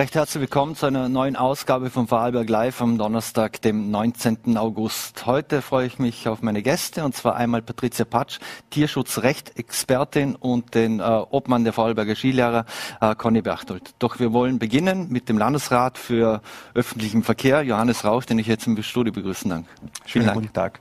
Recht herzlich willkommen zu einer neuen Ausgabe von Vorarlberg Live am Donnerstag, dem 19. August. Heute freue ich mich auf meine Gäste und zwar einmal Patricia Patsch, Tierschutzrecht-Expertin und den äh, Obmann der Vorarlberger Skilehrer äh, Conny Berchtold. Doch wir wollen beginnen mit dem Landesrat für öffentlichen Verkehr, Johannes Rauch, den ich jetzt im Studio begrüßen darf. Vielen Dank. Guten Tag.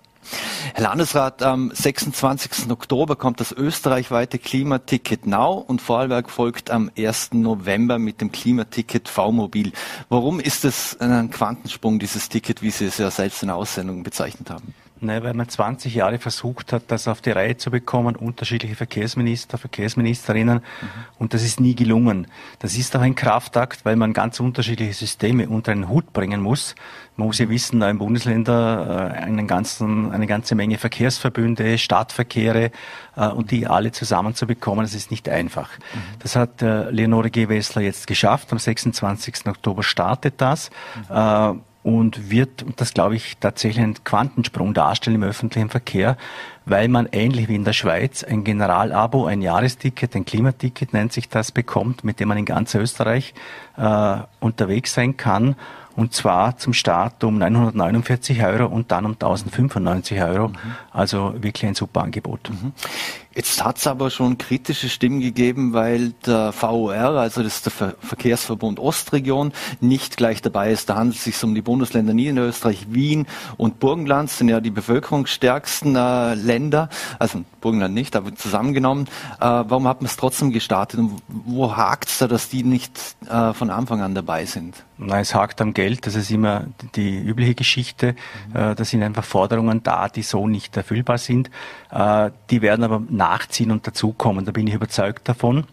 Herr Landesrat, am 26. Oktober kommt das österreichweite Klimaticket Now und Vorarlberg folgt am 1. November mit dem Klimaticket V-Mobil. Warum ist es ein Quantensprung, dieses Ticket, wie Sie es ja selbst in der Aussendung bezeichnet haben? Ne, weil man 20 Jahre versucht hat, das auf die Reihe zu bekommen, unterschiedliche Verkehrsminister, Verkehrsministerinnen, mhm. und das ist nie gelungen. Das ist auch ein Kraftakt, weil man ganz unterschiedliche Systeme unter einen Hut bringen muss. Man muss ja wissen, da im Bundesländer äh, einen ganzen, eine ganze Menge Verkehrsverbünde, Stadtverkehre äh, und die alle zusammenzubekommen, das ist nicht einfach. Mhm. Das hat äh, Leonore G. Wessler jetzt geschafft. Am 26. Oktober startet das. Mhm. Und wird, das glaube ich, tatsächlich einen Quantensprung darstellen im öffentlichen Verkehr, weil man ähnlich wie in der Schweiz ein Generalabo, ein Jahresticket, ein Klimaticket nennt sich das, bekommt, mit dem man in ganz Österreich äh, unterwegs sein kann und zwar zum Start um 949 Euro und dann um 1095 Euro. Mhm. Also wirklich ein super Angebot. Mhm. Jetzt hat es aber schon kritische Stimmen gegeben, weil der VOR, also das ist der Ver Verkehrsverbund Ostregion, nicht gleich dabei ist. Da handelt es sich um die Bundesländer Niederösterreich, Wien und Burgenland, sind ja die bevölkerungsstärksten äh, Länder, also Burgenland nicht, aber zusammengenommen. Äh, warum hat man es trotzdem gestartet und wo hakt es da, dass die nicht äh, von Anfang an dabei sind? Na, es hakt am Geld, das ist immer die übliche Geschichte. Mhm. Äh, da sind einfach Forderungen da, die so nicht erfüllbar sind. Äh, die werden aber nachziehen und dazukommen, da bin ich überzeugt davon.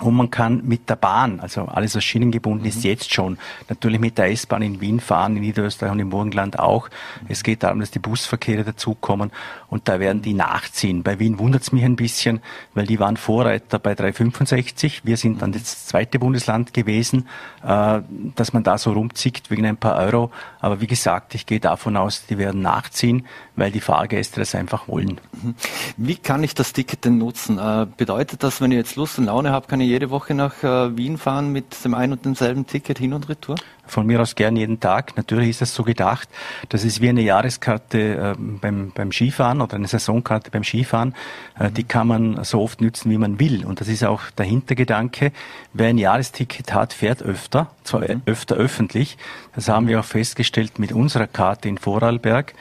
Und man kann mit der Bahn, also alles was schienengebunden mhm. ist, jetzt schon, natürlich mit der S-Bahn in Wien fahren, in Niederösterreich und im Burgenland auch. Mhm. Es geht darum, dass die Busverkehre dazukommen und da werden die nachziehen. Bei Wien wundert es mich ein bisschen, weil die waren Vorreiter bei 365. Wir sind dann das zweite Bundesland gewesen, äh, dass man da so rumzickt wegen ein paar Euro. Aber wie gesagt, ich gehe davon aus, die werden nachziehen, weil die Fahrgäste das einfach wollen. Mhm. Wie kann ich das Ticket denn nutzen? Äh, bedeutet das, wenn ich jetzt Lust und Laune habe, kann ich jede Woche nach äh, Wien fahren mit dem ein und demselben Ticket hin und retour? Von mir aus gern jeden Tag. Natürlich ist das so gedacht. Das ist wie eine Jahreskarte äh, beim, beim Skifahren oder eine Saisonkarte beim Skifahren. Äh, die kann man so oft nützen, wie man will. Und das ist auch der Hintergedanke. Wer ein Jahresticket hat, fährt öfter, zwar mhm. öfter öffentlich. Das haben wir auch festgestellt mit unserer Karte in Vorarlberg.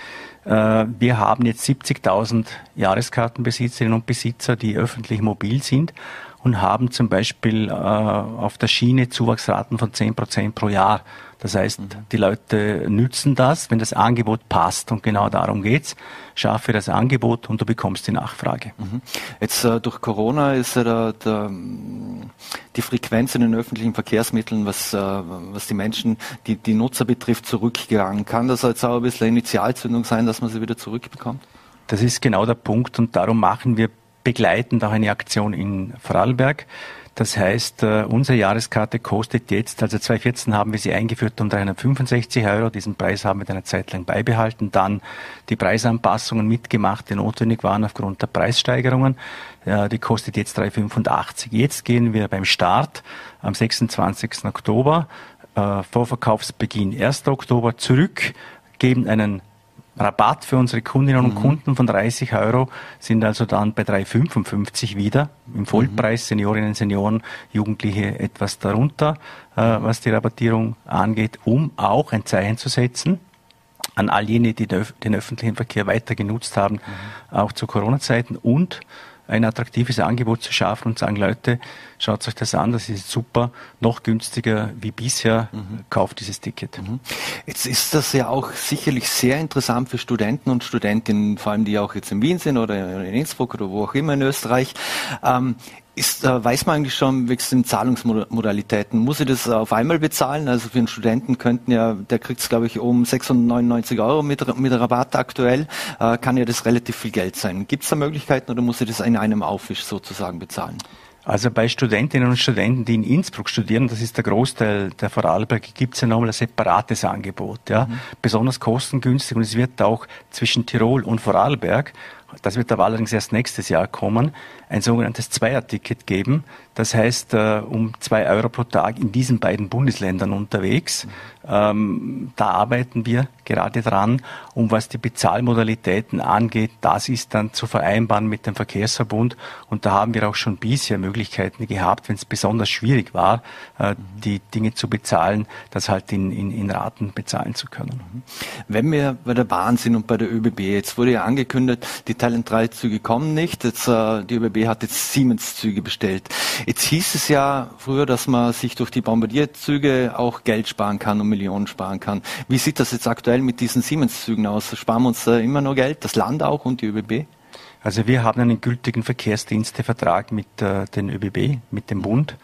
Äh, wir haben jetzt 70.000 Jahreskartenbesitzerinnen und Besitzer, die öffentlich mobil sind und haben zum Beispiel äh, auf der Schiene Zuwachsraten von 10 Prozent pro Jahr. Das heißt, die Leute nützen das, wenn das Angebot passt. Und genau darum geht's. Schaffe das Angebot und du bekommst die Nachfrage. Mhm. Jetzt äh, durch Corona ist ja der, der, die Frequenz in den öffentlichen Verkehrsmitteln, was, äh, was die Menschen, die, die Nutzer betrifft, zurückgegangen. Kann das jetzt auch ein bisschen Initialzündung sein, dass man sie wieder zurückbekommt? Das ist genau der Punkt und darum machen wir begleitend auch eine Aktion in Vorarlberg. Das heißt, äh, unsere Jahreskarte kostet jetzt, also 2014 haben wir sie eingeführt um 365 Euro. Diesen Preis haben wir dann eine Zeit lang beibehalten. Dann die Preisanpassungen mitgemacht, die notwendig waren aufgrund der Preissteigerungen. Die kostet jetzt 385. Jetzt gehen wir beim Start am 26. Oktober, äh, Vorverkaufsbeginn 1. Oktober zurück, geben einen Rabatt für unsere Kundinnen und mhm. Kunden von 30 Euro sind also dann bei 3,55 wieder. Im Vollpreis mhm. Seniorinnen, Senioren, Jugendliche etwas darunter, äh, was die Rabattierung angeht, um auch ein Zeichen zu setzen an all jene, die den öffentlichen Verkehr weiter genutzt haben, mhm. auch zu Corona-Zeiten und ein attraktives Angebot zu schaffen und sagen, Leute, schaut euch das an, das ist super, noch günstiger wie bisher, mhm. kauft dieses Ticket. Mhm. Jetzt ist das ja auch sicherlich sehr interessant für Studenten und Studentinnen, vor allem die auch jetzt in Wien sind oder in Innsbruck oder wo auch immer in Österreich. Ähm, ist, äh, weiß man eigentlich schon wegen den Zahlungsmodalitäten? Muss ich das auf einmal bezahlen? Also für einen Studenten könnten ja, der kriegt es glaube ich um 699 Euro mit, mit Rabatt aktuell, äh, kann ja das relativ viel Geld sein. Gibt es da Möglichkeiten oder muss ich das in einem Aufwisch sozusagen bezahlen? Also bei Studentinnen und Studenten, die in Innsbruck studieren, das ist der Großteil der Vorarlberg, gibt es ja nochmal ein separates Angebot, ja, mhm. besonders kostengünstig und es wird auch zwischen Tirol und Vorarlberg das wird aber allerdings erst nächstes Jahr kommen, ein sogenanntes Zweierticket geben. Das heißt, äh, um zwei Euro pro Tag in diesen beiden Bundesländern unterwegs. Ähm, da arbeiten wir gerade dran. Um was die Bezahlmodalitäten angeht, das ist dann zu vereinbaren mit dem Verkehrsverbund. Und da haben wir auch schon bisher Möglichkeiten gehabt, wenn es besonders schwierig war, äh, die Dinge zu bezahlen, das halt in, in, in Raten bezahlen zu können. Wenn wir bei der Bahn sind und bei der ÖBB, jetzt wurde ja angekündigt, die Talent 3 Züge kommen nicht. Jetzt, äh, die ÖBB hat jetzt Siemens Züge bestellt. Jetzt hieß es ja früher, dass man sich durch die Bombardierzüge auch Geld sparen kann und Millionen sparen kann. Wie sieht das jetzt aktuell mit diesen Siemens-Zügen aus? Sparen wir uns da immer nur Geld, das Land auch und die ÖBB? Also wir haben einen gültigen Verkehrsdienstevertrag mit äh, den ÖBB, mit dem Bund.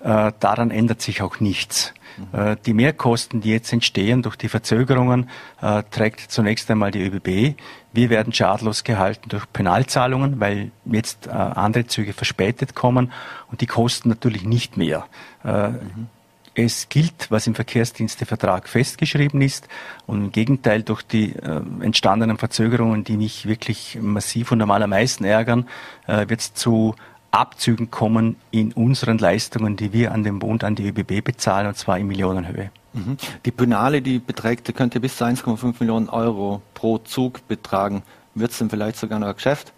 Äh, daran ändert sich auch nichts. Mhm. die Mehrkosten, die jetzt entstehen durch die Verzögerungen, äh, trägt zunächst einmal die ÖBB. Wir werden schadlos gehalten durch Penalzahlungen, weil jetzt äh, andere Züge verspätet kommen und die kosten natürlich nicht mehr. Mhm. Es gilt, was im Verkehrsdienstevertrag festgeschrieben ist. Und im Gegenteil, durch die äh, entstandenen Verzögerungen, die mich wirklich massiv und am allermeisten ärgern, äh, wird es zu Abzügen kommen in unseren Leistungen, die wir an den Bund, an die ÖBB bezahlen, und zwar in Millionenhöhe. Mhm. Die Penale, die beträgt, könnte bis zu 1,5 Millionen Euro pro Zug betragen. Wird es denn vielleicht sogar noch ein Geschäft?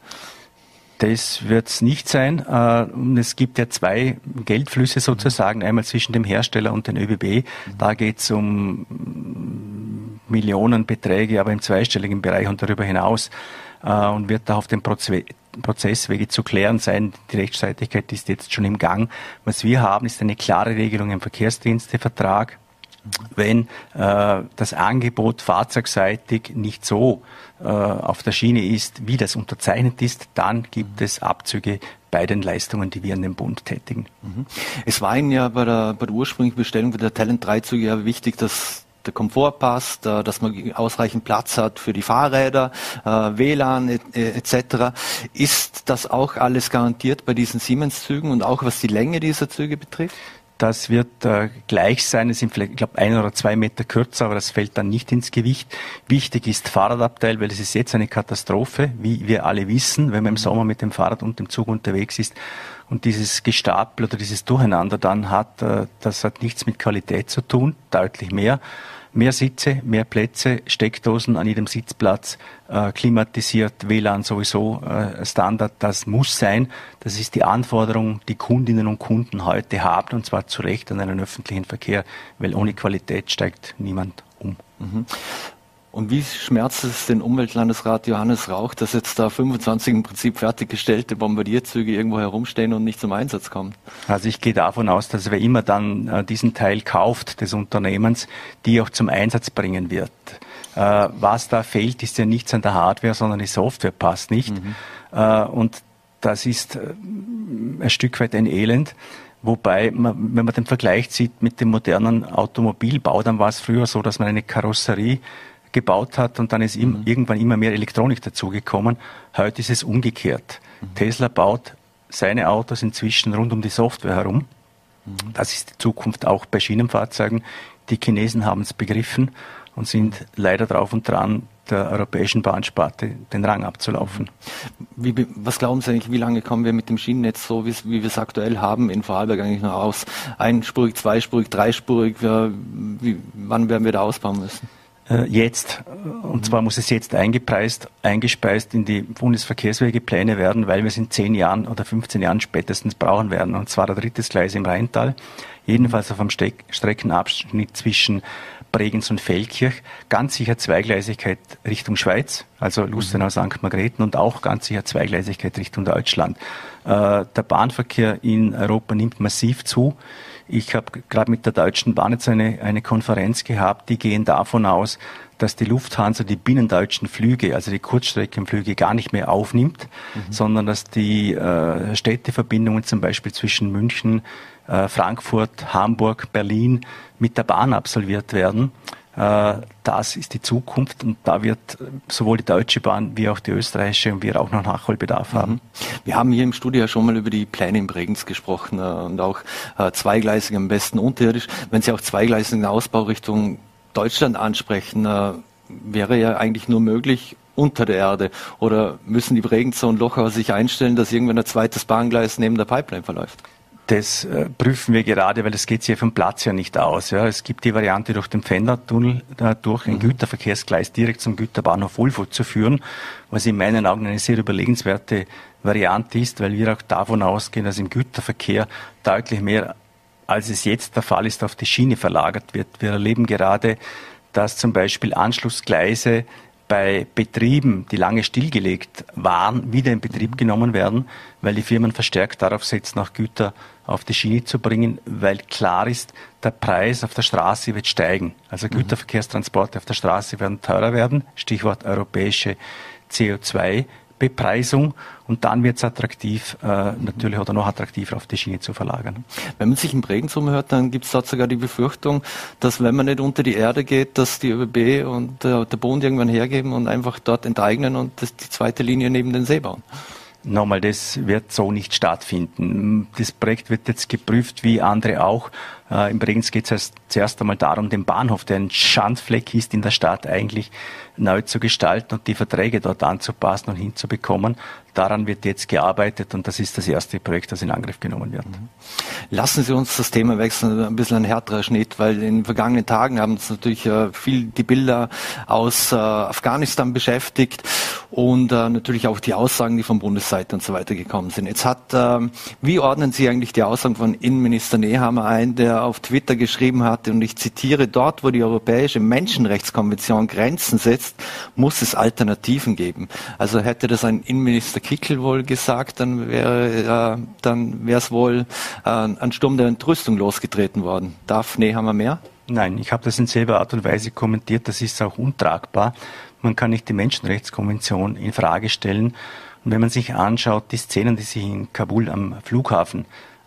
Das wird es nicht sein. Äh, es gibt ja zwei Geldflüsse sozusagen, einmal zwischen dem Hersteller und den ÖBB. Da geht es um Millionenbeträge, aber im zweistelligen Bereich und darüber hinaus. Äh, und wird da auf dem Prozesswege zu klären sein. Die Rechtsstreitigkeit ist jetzt schon im Gang. Was wir haben, ist eine klare Regelung im Verkehrsdienstevertrag. Wenn äh, das Angebot fahrzeugseitig nicht so äh, auf der Schiene ist, wie das unterzeichnet ist, dann gibt es Abzüge bei den Leistungen, die wir an den Bund tätigen. Mhm. Es war Ihnen ja bei der, bei der ursprünglichen Bestellung der Talent 3 Züge ja wichtig, dass der Komfort passt, äh, dass man ausreichend Platz hat für die Fahrräder, äh, WLAN etc. Ist das auch alles garantiert bei diesen Siemens-Zügen und auch was die Länge dieser Züge betrifft? Das wird äh, gleich sein. Es sind vielleicht, ich glaube, ein oder zwei Meter kürzer, aber das fällt dann nicht ins Gewicht. Wichtig ist Fahrradabteil, weil es ist jetzt eine Katastrophe, wie wir alle wissen, wenn man im Sommer mit dem Fahrrad und dem Zug unterwegs ist und dieses Gestapel oder dieses Durcheinander dann hat, äh, das hat nichts mit Qualität zu tun, deutlich mehr mehr Sitze, mehr Plätze, Steckdosen an jedem Sitzplatz, äh, klimatisiert, WLAN sowieso äh, Standard, das muss sein. Das ist die Anforderung, die Kundinnen und Kunden heute haben, und zwar zu Recht an einen öffentlichen Verkehr, weil ohne Qualität steigt niemand um. Mhm. Und wie schmerzt es den Umweltlandesrat Johannes Rauch, dass jetzt da 25 im Prinzip fertiggestellte Bombardierzüge irgendwo herumstehen und nicht zum Einsatz kommen? Also ich gehe davon aus, dass wer immer dann äh, diesen Teil kauft des Unternehmens, die auch zum Einsatz bringen wird. Äh, was da fehlt, ist ja nichts an der Hardware, sondern die Software passt nicht. Mhm. Äh, und das ist ein Stück weit ein Elend. Wobei, man, wenn man den Vergleich zieht mit dem modernen Automobilbau, dann war es früher so, dass man eine Karosserie gebaut hat und dann ist mhm. irgendwann immer mehr Elektronik dazugekommen. Heute ist es umgekehrt. Mhm. Tesla baut seine Autos inzwischen rund um die Software herum. Mhm. Das ist die Zukunft auch bei Schienenfahrzeugen. Die Chinesen haben es begriffen und sind leider drauf und dran, der europäischen Bahnsparte den Rang abzulaufen. Wie, was glauben Sie eigentlich, wie lange kommen wir mit dem Schienennetz so, wie, wie wir es aktuell haben, in Vorarlberg eigentlich noch aus? Einspurig, zweispurig, dreispurig, wie, wann werden wir da ausbauen müssen? Äh, jetzt. Und zwar muss es jetzt eingepreist, eingespeist in die Bundesverkehrswegepläne werden, weil wir es in zehn Jahren oder 15 Jahren spätestens brauchen werden. Und zwar der dritte Gleis im Rheintal, jedenfalls auf dem Streckenabschnitt zwischen Bregenz und Feldkirch. Ganz sicher Zweigleisigkeit Richtung Schweiz, also Lustenau, St. Margrethen und auch ganz sicher Zweigleisigkeit Richtung Deutschland. Äh, der Bahnverkehr in Europa nimmt massiv zu. Ich habe gerade mit der Deutschen Bahn jetzt eine, eine Konferenz gehabt, die gehen davon aus, dass die Lufthansa die binnendeutschen Flüge, also die Kurzstreckenflüge, gar nicht mehr aufnimmt, mhm. sondern dass die äh, Städteverbindungen zum Beispiel zwischen München, äh, Frankfurt, Hamburg, Berlin mit der Bahn absolviert werden. Äh, das ist die Zukunft und da wird sowohl die Deutsche Bahn wie auch die österreichische und wir auch noch Nachholbedarf haben. Mhm. Wir haben hier im Studio ja schon mal über die Pläne in Bregenz gesprochen äh, und auch äh, zweigleisig am besten unterirdisch. Wenn Sie auch zweigleisigen Ausbau Richtung Deutschland ansprechen, wäre ja eigentlich nur möglich unter der Erde? Oder müssen die Bregenzer Lochauer sich einstellen, dass irgendwann ein zweites Bahngleis neben der Pipeline verläuft? Das äh, prüfen wir gerade, weil das geht sich vom Platz ja nicht aus. Ja. Es gibt die Variante, durch den Pfändertunnel äh, durch ein mhm. Güterverkehrsgleis direkt zum Güterbahnhof Wolfurt zu führen, was in meinen Augen eine sehr überlegenswerte Variante ist, weil wir auch davon ausgehen, dass im Güterverkehr deutlich mehr, als es jetzt der Fall ist, auf die Schiene verlagert wird. Wir erleben gerade, dass zum Beispiel Anschlussgleise bei Betrieben, die lange stillgelegt waren, wieder in Betrieb genommen werden, weil die Firmen verstärkt darauf setzen, auch Güter auf die Schiene zu bringen, weil klar ist, der Preis auf der Straße wird steigen. Also mhm. Güterverkehrstransporte auf der Straße werden teurer werden. Stichwort europäische CO2 Bepreisung und dann wird es attraktiv, äh, natürlich oder noch attraktiver auf die Schiene zu verlagern. Wenn man sich in Bregenz umhört, dann gibt es dort sogar die Befürchtung, dass wenn man nicht unter die Erde geht, dass die ÖBB und äh, der Bund irgendwann hergeben und einfach dort enteignen und das, die zweite Linie neben den See bauen. Nochmal, das wird so nicht stattfinden. Das Projekt wird jetzt geprüft, wie andere auch. Äh, Im Bregenz geht es zuerst einmal darum, den Bahnhof, der ein Schandfleck ist in der Stadt, eigentlich neu zu gestalten und die Verträge dort anzupassen und hinzubekommen. Daran wird jetzt gearbeitet und das ist das erste Projekt, das in Angriff genommen wird. Mhm. Lassen Sie uns das Thema wechseln, ein bisschen ein härterer Schnitt, weil in den vergangenen Tagen haben uns natürlich äh, viel die Bilder aus äh, Afghanistan beschäftigt und äh, natürlich auch die Aussagen, die von Bundesseite und so weiter gekommen sind. Jetzt hat, ähm, wie ordnen Sie eigentlich die Aussagen von Innenminister Nehammer ein, der auf Twitter geschrieben hatte, und ich zitiere, dort, wo die Europäische Menschenrechtskonvention Grenzen setzt, muss es Alternativen geben. Also hätte das ein Innenminister Kickel wohl gesagt, dann wäre äh, dann wäre es wohl äh, ein Sturm der Entrüstung losgetreten worden. Darf Nehammer mehr? Nein, ich habe das in selber Art und Weise kommentiert. Das ist auch untragbar. Man kann nicht die Menschenrechtskonvention in Frage stellen. Und wenn man sich anschaut, die Szenen, die sich in Kabul am Flughafen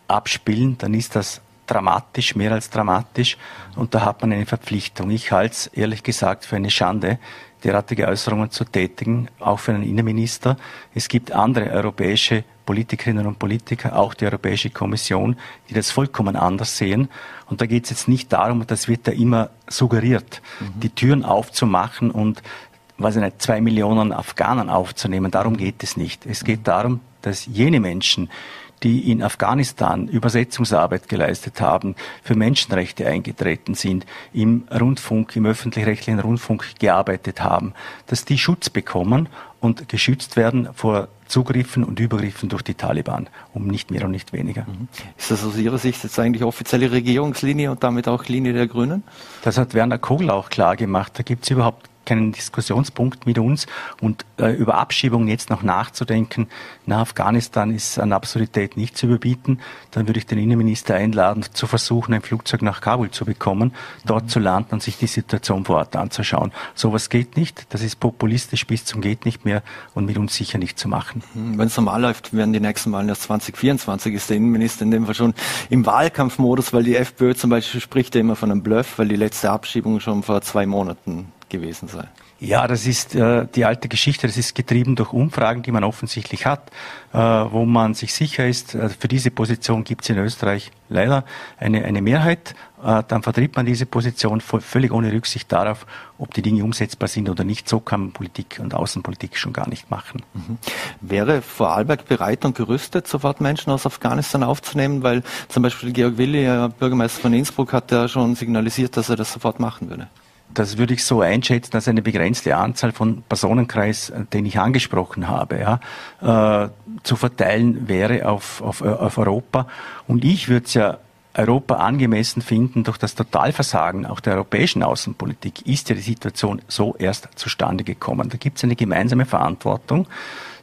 abspielen, dann ist das dramatisch, mehr als dramatisch. Und da hat man eine Verpflichtung. Ich halte es ehrlich gesagt für eine Schande, derartige Äußerungen zu tätigen, auch für einen Innenminister. Es gibt andere europäische Politikerinnen und Politiker, auch die Europäische Kommission, die das vollkommen anders sehen. Und da geht es jetzt nicht darum, das wird da immer suggeriert, mhm. die Türen aufzumachen und weiß ich nicht, zwei Millionen Afghanen aufzunehmen. Darum geht es nicht. Es geht darum, dass jene Menschen, die in Afghanistan Übersetzungsarbeit geleistet haben, für Menschenrechte eingetreten sind, im Rundfunk, im öffentlich-rechtlichen Rundfunk gearbeitet haben, dass die Schutz bekommen und geschützt werden vor Zugriffen und Übergriffen durch die Taliban, um nicht mehr und nicht weniger. Mhm. Ist das aus Ihrer Sicht jetzt eigentlich offizielle Regierungslinie und damit auch Linie der Grünen? Das hat Werner Kogel auch klar gemacht. Da gibt es überhaupt keinen Diskussionspunkt mit uns. Und äh, über Abschiebungen jetzt noch nachzudenken nach Afghanistan ist an Absurdität nicht zu überbieten. Dann würde ich den Innenminister einladen, zu versuchen, ein Flugzeug nach Kabul zu bekommen, dort zu landen und sich die Situation vor Ort anzuschauen. Sowas geht nicht. Das ist populistisch bis zum geht nicht mehr und mit uns sicher nicht zu machen. Hm, Wenn es normal läuft, werden die nächsten Wahlen erst 2024. Ist der Innenminister in dem Fall schon im Wahlkampfmodus, weil die FPÖ zum Beispiel spricht ja immer von einem Bluff, weil die letzte Abschiebung schon vor zwei Monaten gewesen sei. Ja, das ist äh, die alte Geschichte. Das ist getrieben durch Umfragen, die man offensichtlich hat, äh, wo man sich sicher ist, äh, für diese Position gibt es in Österreich leider eine, eine Mehrheit. Äh, dann vertritt man diese Position völlig ohne Rücksicht darauf, ob die Dinge umsetzbar sind oder nicht. So kann man Politik und Außenpolitik schon gar nicht machen. Mhm. Wäre Vorarlberg bereit und gerüstet, sofort Menschen aus Afghanistan aufzunehmen? Weil zum Beispiel Georg Willi, Bürgermeister von Innsbruck, hat ja schon signalisiert, dass er das sofort machen würde. Das würde ich so einschätzen, dass eine begrenzte Anzahl von Personenkreis, äh, den ich angesprochen habe, ja, äh, zu verteilen wäre auf, auf, auf Europa. Und ich würde es ja Europa angemessen finden, durch das Totalversagen auch der europäischen Außenpolitik ist ja die Situation so erst zustande gekommen. Da gibt es eine gemeinsame Verantwortung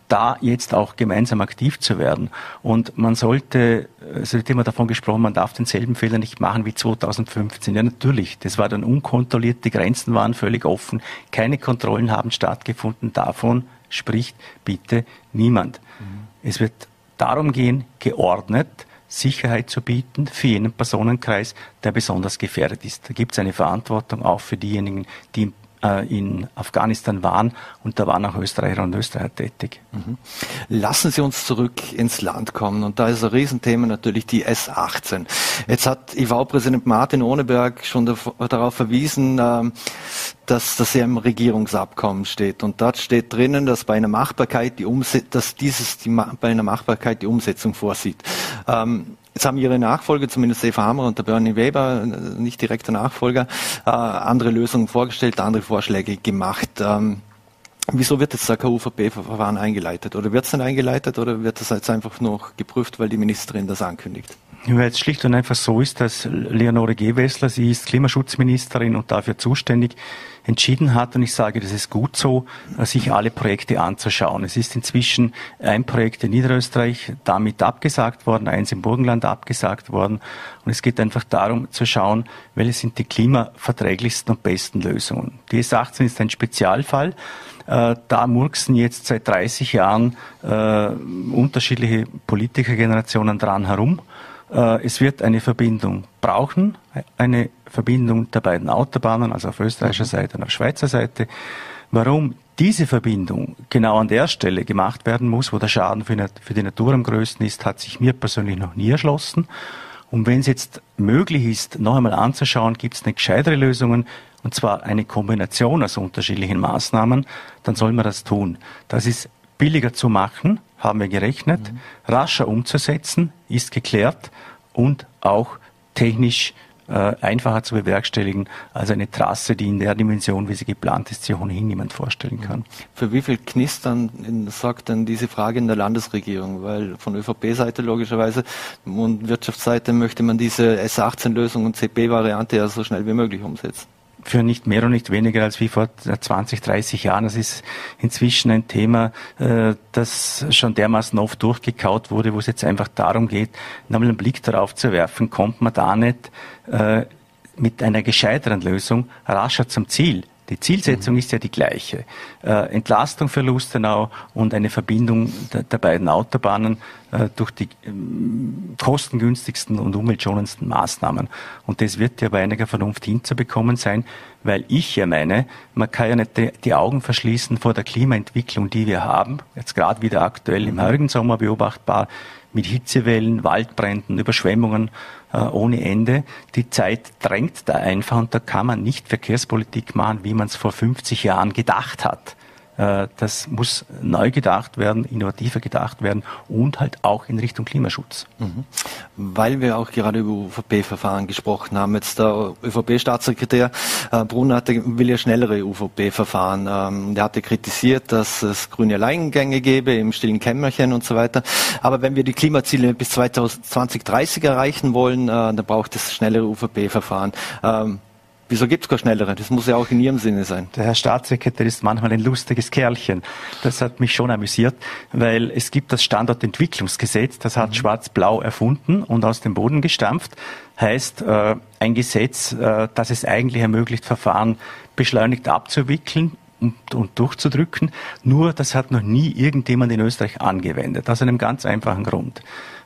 da jetzt auch gemeinsam aktiv zu werden. Und man sollte, es wird immer davon gesprochen, man darf denselben Fehler nicht machen wie 2015. Ja, natürlich. Das war dann unkontrolliert, die Grenzen waren völlig offen, keine Kontrollen haben stattgefunden. Davon spricht bitte niemand. Mhm. Es wird darum gehen, geordnet Sicherheit zu bieten für jenen Personenkreis, der besonders gefährdet ist. Da gibt es eine Verantwortung auch für diejenigen, die in Afghanistan waren und da waren auch Österreicher und Österreicher tätig. Mhm. Lassen Sie uns zurück ins Land kommen und da ist ein Riesenthema natürlich die S18. Jetzt hat IV-Präsident Martin Ohneberg schon darauf verwiesen, ähm, dass das ja im Regierungsabkommen steht. Und dort steht drinnen, dass bei einer Machbarkeit die Umsetzung, dass dieses die, bei einer Machbarkeit die Umsetzung vorsieht. Ähm, Jetzt haben ihre Nachfolger, zumindest Eva Hammer und der Bernie Weber, nicht direkter Nachfolger, äh, andere Lösungen vorgestellt, andere Vorschläge gemacht. Ähm, wieso wird jetzt der KUVP-Verfahren eingeleitet? Oder wird es dann eingeleitet oder wird das jetzt einfach noch geprüft, weil die Ministerin das ankündigt? Weil es schlicht und einfach so ist, dass Leonore Gewessler, sie ist Klimaschutzministerin und dafür zuständig, entschieden hat, und ich sage, das ist gut so, sich alle Projekte anzuschauen. Es ist inzwischen ein Projekt in Niederösterreich damit abgesagt worden, eins im Burgenland abgesagt worden. Und es geht einfach darum zu schauen, welche sind die klimaverträglichsten und besten Lösungen. Die S18 ist ein Spezialfall. Äh, da murksen jetzt seit 30 Jahren äh, unterschiedliche Politikergenerationen dran herum. Äh, es wird eine Verbindung brauchen, eine Verbindung der beiden Autobahnen, also auf österreichischer mhm. Seite und auf Schweizer Seite. Warum diese Verbindung genau an der Stelle gemacht werden muss, wo der Schaden für, die Natur am größten ist, hat sich mir persönlich noch nie erschlossen. Und wenn es jetzt möglich ist, noch einmal anzuschauen, gibt es eine gescheitere Lösungen, und zwar eine Kombination aus unterschiedlichen Maßnahmen, dann soll man das tun. Das ist billiger zu machen, haben wir gerechnet, mhm. rascher umzusetzen, ist geklärt und auch technisch äh, einfacher zu bewerkstelligen als eine Trasse, die in der Dimension, wie sie geplant ist, sich ohnehin niemand vorstellen kann. Für wie viel Knistern sagt denn diese Frage in der Landesregierung? Weil von ÖVP-Seite logischerweise und Wirtschaftsseite möchte man diese S18-Lösung und CP-Variante ja so schnell wie möglich umsetzen für nicht mehr und nicht weniger als wie vor 20, 30 Jahren. Das ist inzwischen ein Thema, äh, das schon dermaßen oft durchgekaut wurde, wo es jetzt einfach darum geht, nochmal einen Blick darauf zu werfen, kommt man da nicht äh, mit einer gescheiteren Lösung rascher zum Ziel. Die Zielsetzung mhm. ist ja die gleiche. Äh, Entlastung für Lustenau und eine Verbindung der, der beiden Autobahnen äh, durch die ähm, kostengünstigsten und umweltschonendsten Maßnahmen. Und das wird ja bei einiger Vernunft hinzubekommen sein, weil ich ja meine, man kann ja nicht die, die Augen verschließen vor der Klimaentwicklung, die wir haben, jetzt gerade wieder aktuell im mhm. heurigen Sommer beobachtbar, mit Hitzewellen, Waldbränden, Überschwemmungen äh, ohne Ende. Die Zeit drängt da einfach und da kann man nicht Verkehrspolitik machen, wie man es vor 50 Jahren gedacht hat. Äh, das muss neu gedacht werden, innovativer gedacht werden und halt auch in Richtung Klimaschutz. Mhm. Weil wir auch gerade über UVP-Verfahren gesprochen haben, jetzt der ÖVP-Staatssekretär äh, Brunner hatte, will ja schnellere UVP-Verfahren. Ähm, der hatte kritisiert, dass es grüne Alleingänge gäbe im stillen Kämmerchen und so weiter. Aber wenn wir die Klimaziele bis 2030 erreichen wollen, äh, dann braucht es schnellere UVP-Verfahren. Wieso gibt es gar schnellere? Das muss ja auch in Ihrem Sinne sein. Der Herr Staatssekretär ist manchmal ein lustiges Kerlchen. Das hat mich schon amüsiert, weil es gibt das Standortentwicklungsgesetz, das hat mhm. Schwarz-Blau erfunden und aus dem Boden gestampft. Heißt, äh, ein Gesetz, äh, das es eigentlich ermöglicht, Verfahren beschleunigt abzuwickeln, und, und, durchzudrücken. Nur, das hat noch nie irgendjemand in Österreich angewendet. Aus einem ganz einfachen Grund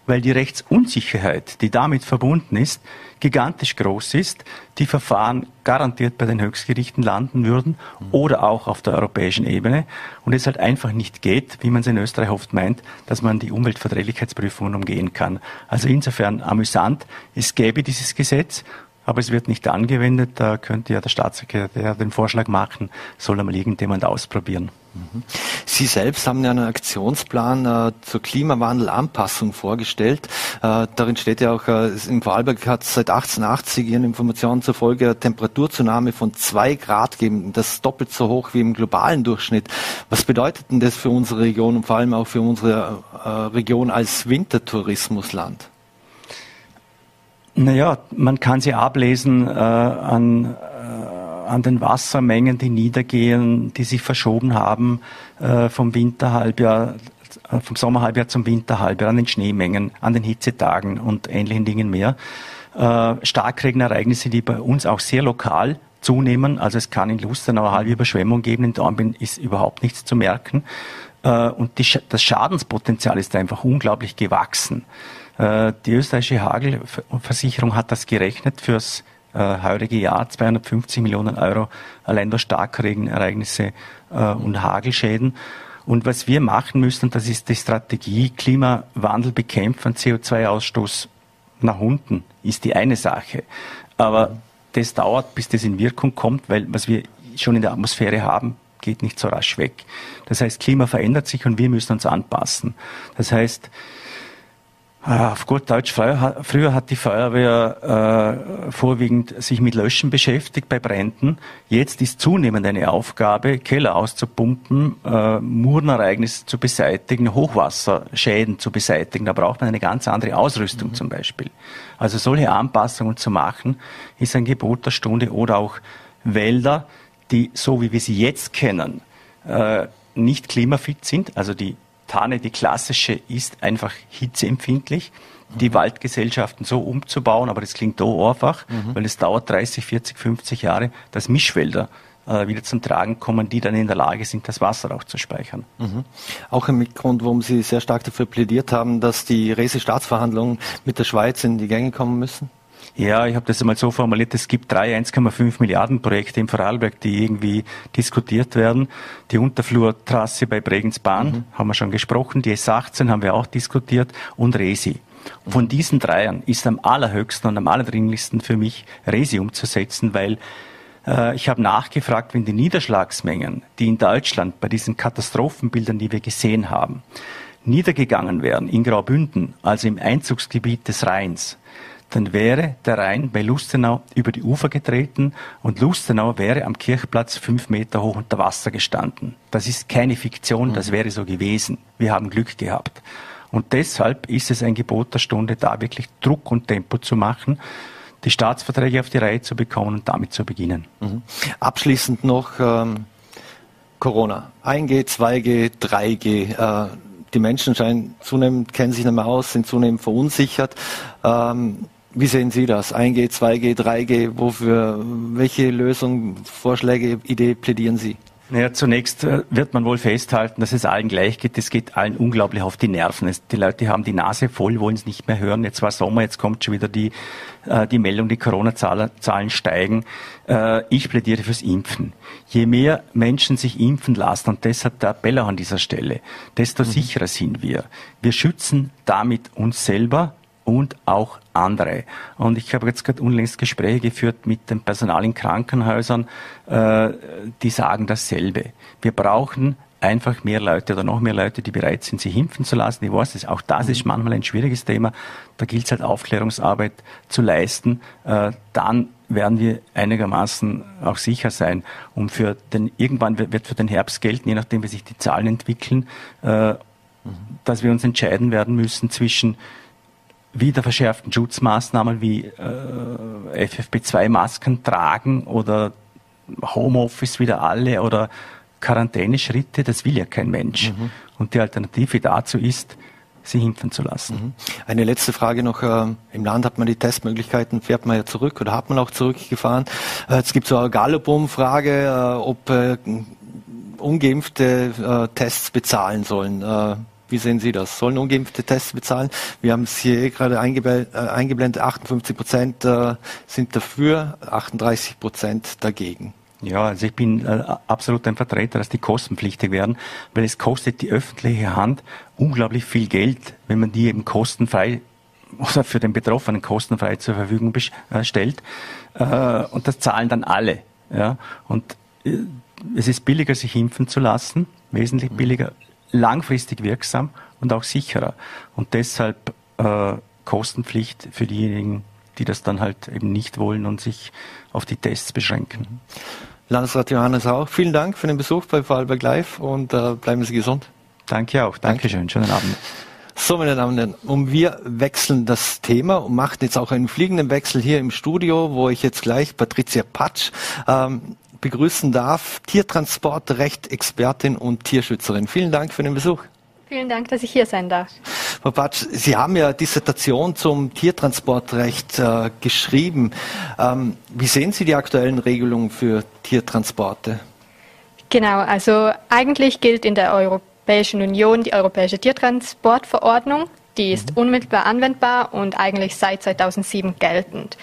weil die Rechtsunsicherheit, die damit verbunden ist, gigantisch groß ist, die Verfahren garantiert bei den Höchstgerichten landen würden oder auch auf der europäischen Ebene und es halt einfach nicht geht, wie man es in Österreich oft meint, dass man die Umweltverträglichkeitsprüfungen umgehen kann. Also insofern amüsant, es gäbe dieses Gesetz aber es wird nicht angewendet. Da könnte ja der Staatssekretär den Vorschlag machen, soll einmal irgendjemand ausprobieren. Sie selbst haben ja einen Aktionsplan äh, zur Klimawandelanpassung vorgestellt. Äh, darin steht ja auch, äh, in Vorarlberg hat es seit 1880 Ihren Informationen zufolge Temperaturzunahme von zwei Grad gegeben. Das ist doppelt so hoch wie im globalen Durchschnitt. Was bedeutet denn das für unsere Region und vor allem auch für unsere äh, Region als Wintertourismusland? Naja, man kann sie ablesen äh, an, an den Wassermengen, die niedergehen, die sich verschoben haben äh, vom Winterhalbjahr, äh, vom Sommerhalbjahr zum Winterhalbjahr, an den Schneemengen, an den Hitzetagen und ähnlichen Dingen mehr. Äh, Starkregenereignisse, die bei uns auch sehr lokal zunehmen. Also es kann in Lustenau eine halbe Überschwemmung geben, in Dornbirn ist überhaupt nichts zu merken. Äh, und die, das Schadenspotenzial ist einfach unglaublich gewachsen. Äh, die österreichische Hagelversicherung hat das gerechnet fürs heurige Jahr 250 Millionen Euro allein durch Starkregenereignisse äh, und Hagelschäden. Und was wir machen müssen, das ist die Strategie Klimawandel bekämpfen, CO2-Ausstoß nach unten, ist die eine Sache. Aber das dauert, bis das in Wirkung kommt, weil was wir schon in der Atmosphäre haben, geht nicht so rasch weg. Das heißt, Klima verändert sich und wir müssen uns anpassen. Das heißt, auf gut Deutsch, früher hat die Feuerwehr äh, vorwiegend sich mit Löschen beschäftigt bei Bränden. Jetzt ist zunehmend eine Aufgabe, Keller auszupumpen, äh, Murenereignisse zu beseitigen, Hochwasserschäden zu beseitigen. Da braucht man eine ganz andere Ausrüstung mhm. zum Beispiel. Also solche Anpassungen zu machen, ist ein Gebot der Stunde oder auch Wälder, die so wie wir sie jetzt kennen, äh, nicht klimafit sind, also die Tanne, die klassische, ist einfach hitzeempfindlich. Die mhm. Waldgesellschaften so umzubauen, aber das klingt da einfach, mhm. weil es dauert 30, 40, 50 Jahre, dass Mischwälder äh, wieder zum Tragen kommen, die dann in der Lage sind, das Wasser auch zu speichern. Mhm. Auch im Mitgrund, warum Sie sehr stark dafür plädiert haben, dass die Rese-Staatsverhandlungen mit der Schweiz in die Gänge kommen müssen? Ja, ich habe das einmal so formuliert, es gibt drei 1,5 Milliarden Projekte im Vorarlberg, die irgendwie diskutiert werden. Die Unterflurtrasse bei Bregensbahn mhm. haben wir schon gesprochen, die S18 haben wir auch diskutiert und Resi. Von diesen dreien ist am allerhöchsten und am allerdringlichsten für mich Resi umzusetzen, weil äh, ich habe nachgefragt, wenn die Niederschlagsmengen, die in Deutschland bei diesen Katastrophenbildern, die wir gesehen haben, niedergegangen wären in Graubünden, also im Einzugsgebiet des Rheins, dann wäre der Rhein bei Lustenau über die Ufer getreten und Lustenau wäre am Kirchplatz fünf Meter hoch unter Wasser gestanden. Das ist keine Fiktion, das mhm. wäre so gewesen. Wir haben Glück gehabt. Und deshalb ist es ein Gebot der Stunde, da wirklich Druck und Tempo zu machen, die Staatsverträge auf die Reihe zu bekommen und damit zu beginnen. Mhm. Abschließend noch ähm, Corona. 1G, 2G, 3G. Äh, die Menschen scheinen zunehmend, kennen sich nicht mehr aus, sind zunehmend verunsichert. Ähm, wie sehen Sie das? 1G, 2G, 3G? Wofür, welche Lösung, Vorschläge, Idee plädieren Sie? Naja, zunächst äh, wird man wohl festhalten, dass es allen gleich geht. Es geht allen unglaublich auf die Nerven. Es, die Leute haben die Nase voll, wollen es nicht mehr hören. Jetzt war Sommer, jetzt kommt schon wieder die, äh, die Meldung, die Corona-Zahlen steigen. Äh, ich plädiere fürs Impfen. Je mehr Menschen sich impfen lassen, und deshalb der Appell auch an dieser Stelle, desto mhm. sicherer sind wir. Wir schützen damit uns selber, und auch andere. Und ich habe jetzt gerade unlängst Gespräche geführt mit dem Personal in Krankenhäusern, äh, die sagen dasselbe. Wir brauchen einfach mehr Leute oder noch mehr Leute, die bereit sind, sich impfen zu lassen. Ich weiß, auch das ist manchmal ein schwieriges Thema. Da gilt es halt Aufklärungsarbeit zu leisten. Äh, dann werden wir einigermaßen auch sicher sein. Und für den, irgendwann wird für den Herbst gelten, je nachdem wie sich die Zahlen entwickeln, äh, dass wir uns entscheiden werden müssen zwischen wieder verschärften Schutzmaßnahmen wie äh, FFP2-Masken tragen oder Homeoffice wieder alle oder Quarantäneschritte, das will ja kein Mensch. Mhm. Und die Alternative dazu ist, sie impfen zu lassen. Mhm. Eine letzte Frage noch. Äh, Im Land hat man die Testmöglichkeiten, fährt man ja zurück oder hat man auch zurückgefahren. Äh, es gibt so eine Gallup-Umfrage, äh, ob ungeimpfte Tests bezahlen sollen. Wie sehen Sie das? Sollen ungeimpfte Tests bezahlen? Wir haben es hier eh gerade eingeblendet, äh, eingeblendet 58 Prozent äh, sind dafür, 38 Prozent dagegen. Ja, also ich bin äh, absolut ein Vertreter, dass die kostenpflichtig werden, weil es kostet die öffentliche Hand unglaublich viel Geld, wenn man die eben kostenfrei oder für den Betroffenen kostenfrei zur Verfügung äh, stellt. Äh, und das zahlen dann alle. Ja? Und es ist billiger, sich impfen zu lassen, wesentlich billiger langfristig wirksam und auch sicherer. Und deshalb äh, Kostenpflicht für diejenigen, die das dann halt eben nicht wollen und sich auf die Tests beschränken. Landesrat Johannes auch. Vielen Dank für den Besuch bei Vorarlberg Live und äh, bleiben Sie gesund. Danke auch. Dankeschön. Schönen Abend. So, meine Damen und Herren, und wir wechseln das Thema und machen jetzt auch einen fliegenden Wechsel hier im Studio, wo ich jetzt gleich Patricia Patsch ähm, begrüßen darf, Tiertransportrecht-Expertin und Tierschützerin. Vielen Dank für den Besuch. Vielen Dank, dass ich hier sein darf. Frau Patsch, Sie haben ja Dissertation zum Tiertransportrecht äh, geschrieben. Ähm, wie sehen Sie die aktuellen Regelungen für Tiertransporte? Genau, also eigentlich gilt in der Europäischen Union die Europäische Tiertransportverordnung. Die ist mhm. unmittelbar anwendbar und eigentlich seit 2007 geltend.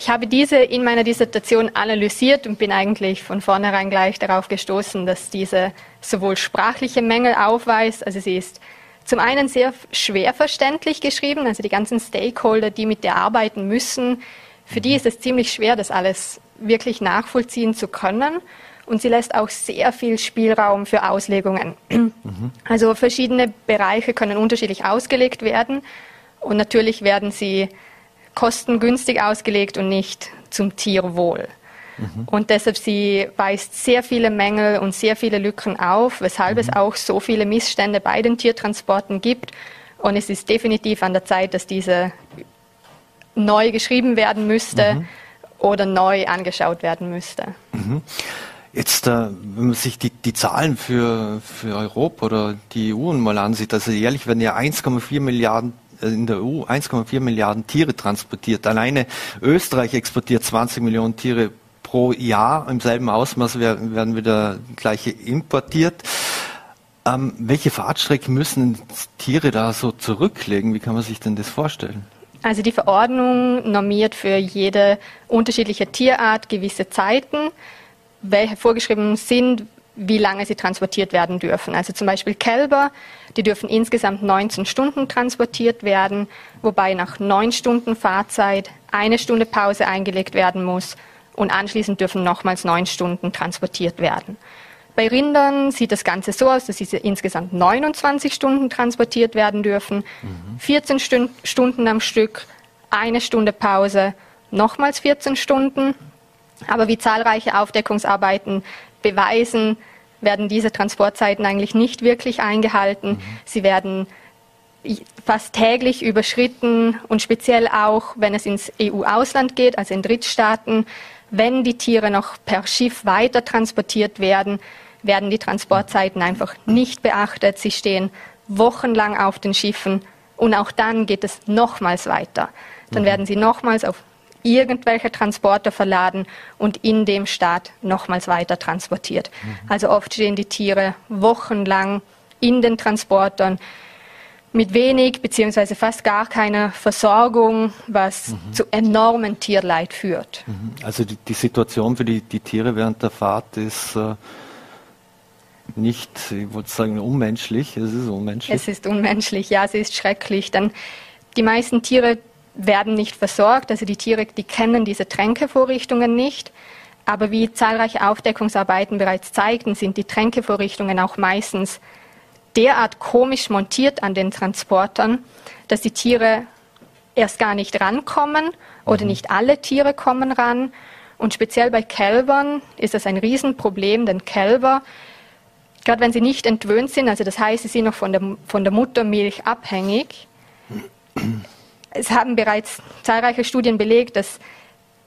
Ich habe diese in meiner Dissertation analysiert und bin eigentlich von vornherein gleich darauf gestoßen, dass diese sowohl sprachliche Mängel aufweist, also sie ist zum einen sehr schwer verständlich geschrieben, also die ganzen Stakeholder, die mit der arbeiten müssen, für die ist es ziemlich schwer, das alles wirklich nachvollziehen zu können. und sie lässt auch sehr viel Spielraum für Auslegungen. Mhm. Also verschiedene Bereiche können unterschiedlich ausgelegt werden und natürlich werden sie kostengünstig ausgelegt und nicht zum Tierwohl. Mhm. Und deshalb sie weist sehr viele Mängel und sehr viele Lücken auf, weshalb mhm. es auch so viele Missstände bei den Tiertransporten gibt. Und es ist definitiv an der Zeit, dass diese neu geschrieben werden müsste mhm. oder neu angeschaut werden müsste. Mhm. Jetzt, äh, wenn man sich die, die Zahlen für, für Europa oder die EU mal ansieht, also jährlich werden ja 1,4 Milliarden in der EU 1,4 Milliarden Tiere transportiert. Alleine Österreich exportiert 20 Millionen Tiere pro Jahr. Im selben Ausmaß werden wieder gleiche importiert. Ähm, welche Fahrtstrecken müssen Tiere da so zurücklegen? Wie kann man sich denn das vorstellen? Also die Verordnung normiert für jede unterschiedliche Tierart gewisse Zeiten, welche vorgeschrieben sind, wie lange sie transportiert werden dürfen. Also zum Beispiel Kälber, die dürfen insgesamt 19 Stunden transportiert werden, wobei nach neun Stunden Fahrzeit eine Stunde Pause eingelegt werden muss und anschließend dürfen nochmals neun Stunden transportiert werden. Bei Rindern sieht das Ganze so aus, dass sie insgesamt 29 Stunden transportiert werden dürfen, mhm. 14 Stund Stunden am Stück, eine Stunde Pause, nochmals 14 Stunden. Aber wie zahlreiche Aufdeckungsarbeiten beweisen, werden diese Transportzeiten eigentlich nicht wirklich eingehalten. Mhm. Sie werden fast täglich überschritten und speziell auch, wenn es ins EU-Ausland geht, also in Drittstaaten, wenn die Tiere noch per Schiff weiter transportiert werden, werden die Transportzeiten einfach nicht beachtet. Sie stehen wochenlang auf den Schiffen und auch dann geht es nochmals weiter. Dann mhm. werden sie nochmals auf irgendwelche Transporter verladen und in dem Staat nochmals weiter transportiert. Mhm. Also oft stehen die Tiere wochenlang in den Transportern mit wenig bzw. fast gar keiner Versorgung, was mhm. zu enormen Tierleid führt. Mhm. Also die, die, Situation für die, die, Tiere während der Fahrt ist äh, nicht, ich wollte sagen, unmenschlich. Es ist unmenschlich. Es ist unmenschlich, ja, es ist schrecklich. Dann die meisten Tiere werden nicht versorgt, also die Tiere, die kennen diese Tränkevorrichtungen nicht. Aber wie zahlreiche Aufdeckungsarbeiten bereits zeigten, sind die Tränkevorrichtungen auch meistens derart komisch montiert an den Transportern, dass die Tiere erst gar nicht rankommen oder mhm. nicht alle Tiere kommen ran. Und speziell bei Kälbern ist das ein Riesenproblem, denn Kälber, gerade wenn sie nicht entwöhnt sind, also das heißt, sie sind noch von der, von der Muttermilch abhängig, es haben bereits zahlreiche Studien belegt, dass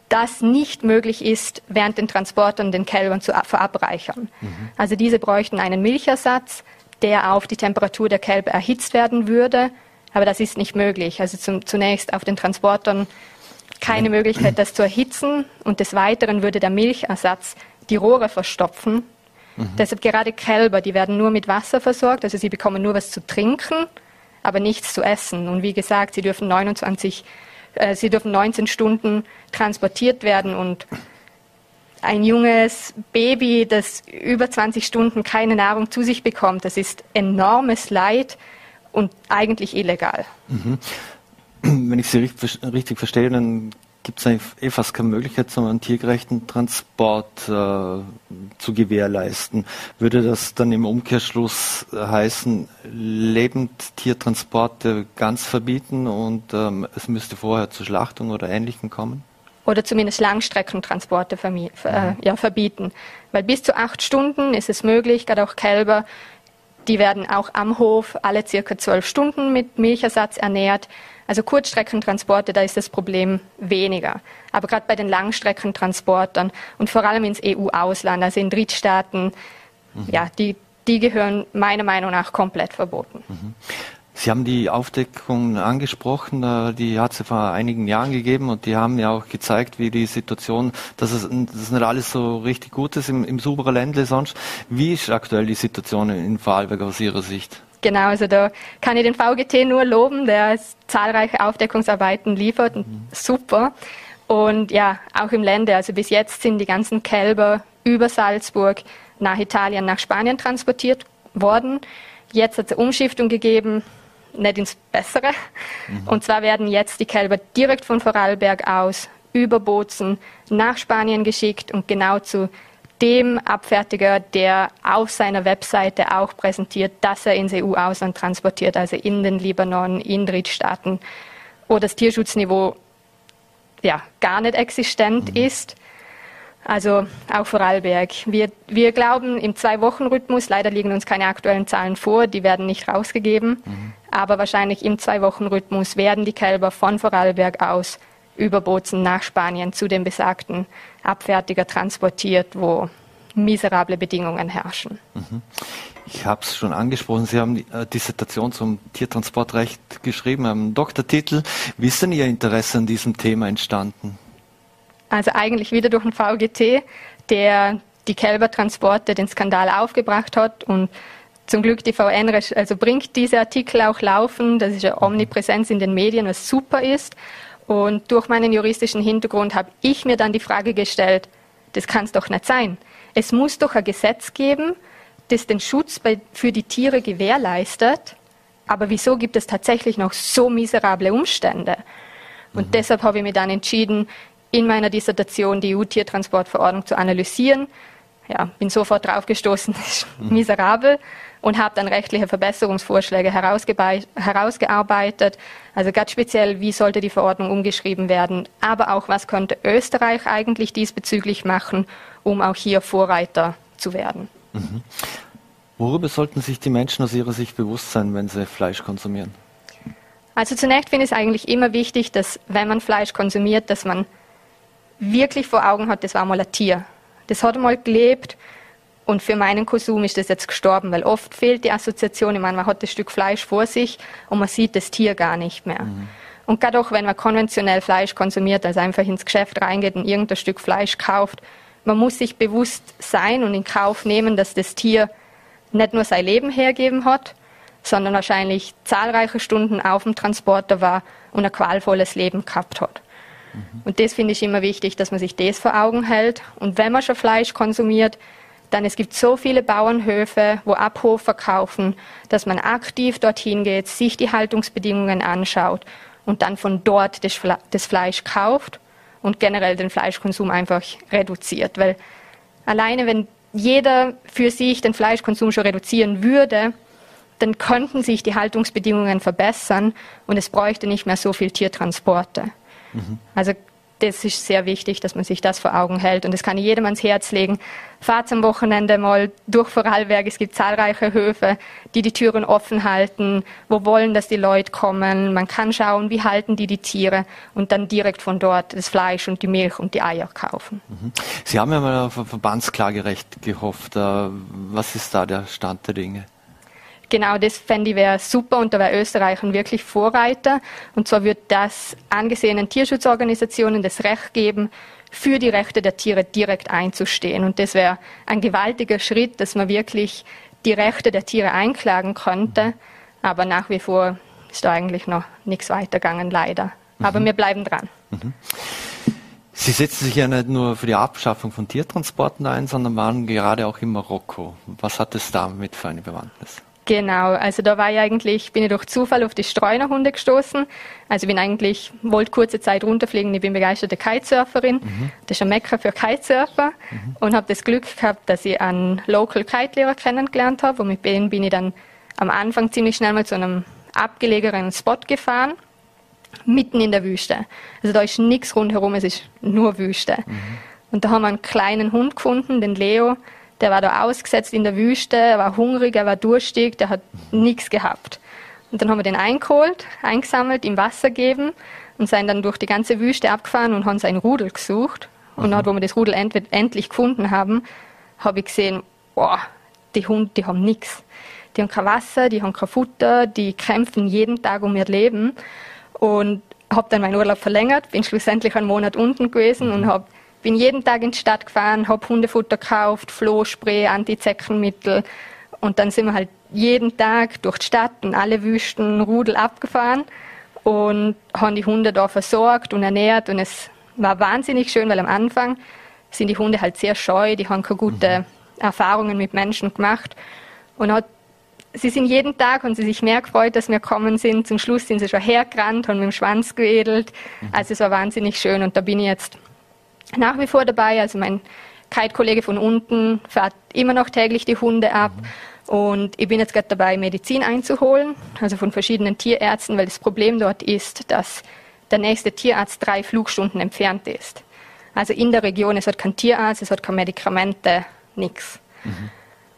das nicht möglich ist, während den Transportern den Kälbern zu verabreichern. Mhm. Also diese bräuchten einen Milchersatz, der auf die Temperatur der Kälber erhitzt werden würde. Aber das ist nicht möglich. Also zum, zunächst auf den Transportern keine Möglichkeit, das zu erhitzen. Und des Weiteren würde der Milchersatz die Rohre verstopfen. Mhm. Deshalb gerade Kälber, die werden nur mit Wasser versorgt. Also sie bekommen nur was zu trinken, aber nichts zu essen. Und wie gesagt, sie dürfen 29, äh, sie dürfen 19 Stunden transportiert werden und ein junges Baby, das über 20 Stunden keine Nahrung zu sich bekommt, das ist enormes Leid und eigentlich illegal. Mhm. Wenn ich Sie richtig, verstehe, dann gibt es eh fast keine Möglichkeit, so einen tiergerechten Transport äh, zu gewährleisten. Würde das dann im Umkehrschluss heißen, Lebendtiertransporte ganz verbieten und ähm, es müsste vorher zur Schlachtung oder Ähnlichem kommen? oder zumindest Langstreckentransporte äh, ja, verbieten. Weil bis zu acht Stunden ist es möglich, gerade auch Kälber, die werden auch am Hof alle circa zwölf Stunden mit Milchersatz ernährt. Also Kurzstreckentransporte, da ist das Problem weniger. Aber gerade bei den Langstreckentransportern und vor allem ins EU-Ausland, also in Drittstaaten, mhm. ja, die, die gehören meiner Meinung nach komplett verboten. Mhm. Sie haben die Aufdeckung angesprochen, die hat es vor einigen Jahren gegeben und die haben ja auch gezeigt, wie die Situation, dass es dass nicht alles so richtig gut ist im, im Superländle sonst. Wie ist aktuell die Situation in Vorarlberg aus Ihrer Sicht? Genau, also da kann ich den VGT nur loben, der zahlreiche Aufdeckungsarbeiten liefert. Mhm. Super. Und ja, auch im Lande, also bis jetzt sind die ganzen Kälber über Salzburg nach Italien, nach Spanien transportiert worden. Jetzt hat es eine Umschiftung gegeben nicht ins Bessere. Mhm. Und zwar werden jetzt die Kälber direkt von Vorarlberg aus über Bozen nach Spanien geschickt und genau zu dem Abfertiger, der auf seiner Webseite auch präsentiert, dass er ins EU-Ausland transportiert, also in den Libanon, in Drittstaaten, wo das Tierschutzniveau ja, gar nicht existent mhm. ist. Also auch Vorarlberg. Wir, wir glauben im Zwei-Wochen-Rhythmus, leider liegen uns keine aktuellen Zahlen vor, die werden nicht rausgegeben, mhm. aber wahrscheinlich im Zwei-Wochen-Rhythmus werden die Kälber von Vorarlberg aus über Bozen nach Spanien zu dem besagten Abfertiger transportiert, wo miserable Bedingungen herrschen. Mhm. Ich habe es schon angesprochen, Sie haben die äh, Dissertation zum Tiertransportrecht geschrieben, haben einen Doktortitel. Wie ist denn Ihr Interesse an diesem Thema entstanden? Also eigentlich wieder durch den VGT, der die Kälbertransporte, den Skandal aufgebracht hat und zum Glück die VN also bringt diese Artikel auch laufen. Das ist eine Omnipräsenz in den Medien, was super ist. Und durch meinen juristischen Hintergrund habe ich mir dann die Frage gestellt, das kann es doch nicht sein. Es muss doch ein Gesetz geben, das den Schutz bei, für die Tiere gewährleistet. Aber wieso gibt es tatsächlich noch so miserable Umstände? Und mhm. deshalb habe ich mich dann entschieden, in meiner Dissertation die EU-Tiertransportverordnung zu analysieren. Ja, bin sofort draufgestoßen, mhm. miserabel und habe dann rechtliche Verbesserungsvorschläge herausgearbeitet. Also ganz speziell, wie sollte die Verordnung umgeschrieben werden, aber auch, was könnte Österreich eigentlich diesbezüglich machen, um auch hier Vorreiter zu werden. Mhm. Worüber sollten sich die Menschen aus ihrer Sicht bewusst sein, wenn sie Fleisch konsumieren? Also zunächst finde ich es eigentlich immer wichtig, dass wenn man Fleisch konsumiert, dass man wirklich vor Augen hat, das war mal ein Tier. Das hat einmal gelebt und für meinen Konsum ist das jetzt gestorben, weil oft fehlt die Assoziation. Ich meine, man hat das Stück Fleisch vor sich und man sieht das Tier gar nicht mehr. Mhm. Und gerade auch wenn man konventionell Fleisch konsumiert, also einfach ins Geschäft reingeht und irgendein Stück Fleisch kauft, man muss sich bewusst sein und in Kauf nehmen, dass das Tier nicht nur sein Leben hergeben hat, sondern wahrscheinlich zahlreiche Stunden auf dem Transporter war und ein qualvolles Leben gehabt hat. Mhm. Und das finde ich immer wichtig, dass man sich das vor Augen hält. Und wenn man schon Fleisch konsumiert, dann es gibt so viele Bauernhöfe, wo Abhof verkaufen, dass man aktiv dorthin geht, sich die Haltungsbedingungen anschaut und dann von dort das, Fle das Fleisch kauft und generell den Fleischkonsum einfach reduziert. Weil alleine wenn jeder für sich den Fleischkonsum schon reduzieren würde, dann könnten sich die Haltungsbedingungen verbessern und es bräuchte nicht mehr so viel Tiertransporte. Mhm. Also das ist sehr wichtig, dass man sich das vor Augen hält. Und das kann ich jedem ans Herz legen. Fahrt am Wochenende mal durch Vorarlberg. Es gibt zahlreiche Höfe, die die Türen offen halten, wo wollen, dass die Leute kommen. Man kann schauen, wie halten die die Tiere und dann direkt von dort das Fleisch und die Milch und die Eier kaufen. Mhm. Sie haben ja mal auf ein Verbandsklagerecht gehofft. Äh, was ist da der Stand der Dinge? Genau, das fände ich wäre super und da wäre Österreich ein wirklich Vorreiter. Und zwar wird das angesehenen Tierschutzorganisationen das Recht geben, für die Rechte der Tiere direkt einzustehen. Und das wäre ein gewaltiger Schritt, dass man wirklich die Rechte der Tiere einklagen könnte. Aber nach wie vor ist da eigentlich noch nichts weitergegangen, leider. Aber mhm. wir bleiben dran. Mhm. Sie setzen sich ja nicht nur für die Abschaffung von Tiertransporten ein, sondern waren gerade auch in Marokko. Was hat es damit für eine Bewandtnis? Genau, also da war ich eigentlich, bin ich durch Zufall auf die Streunerhunde gestoßen. Also bin eigentlich, wollte kurze Zeit runterfliegen, ich bin begeisterte Kitesurferin. Mhm. Das ist ein Mecker für Kitesurfer mhm. und habe das Glück gehabt, dass ich einen Local Kite-Lehrer kennengelernt habe und mit denen bin ich dann am Anfang ziemlich schnell mal zu einem abgelegenen Spot gefahren, mitten in der Wüste. Also da ist nichts rundherum, es ist nur Wüste. Mhm. Und da haben wir einen kleinen Hund gefunden, den Leo, der war da ausgesetzt in der Wüste, er war hungrig, er war durstig, der hat nichts gehabt. Und dann haben wir den eingeholt, eingesammelt, ihm Wasser gegeben und sind dann durch die ganze Wüste abgefahren und haben sein Rudel gesucht. Und mhm. dann, wo wir das Rudel end endlich gefunden haben, habe ich gesehen, boah, die Hunde, die haben nichts. Die haben kein Wasser, die haben kein Futter, die kämpfen jeden Tag um ihr Leben. Und habe dann meinen Urlaub verlängert, bin schlussendlich einen Monat unten gewesen mhm. und habe bin jeden Tag in die Stadt gefahren, habe Hundefutter gekauft, Flohspray, Antizeckenmittel und dann sind wir halt jeden Tag durch die Stadt und alle Wüsten Rudel abgefahren und haben die Hunde da versorgt und ernährt und es war wahnsinnig schön, weil am Anfang sind die Hunde halt sehr scheu, die haben keine gute mhm. Erfahrungen mit Menschen gemacht und hat sie sind jeden Tag, und sie sich mehr gefreut, dass wir kommen sind. Zum Schluss sind sie schon hergerannt, haben mit dem Schwanz gewedelt. Mhm. Also es war wahnsinnig schön und da bin ich jetzt nach wie vor dabei. Also mein kein Kollege von unten fährt immer noch täglich die Hunde ab. Und ich bin jetzt gerade dabei, Medizin einzuholen, also von verschiedenen Tierärzten, weil das Problem dort ist, dass der nächste Tierarzt drei Flugstunden entfernt ist. Also in der Region, es hat kein Tierarzt, es hat keine Medikamente, nichts. Mhm.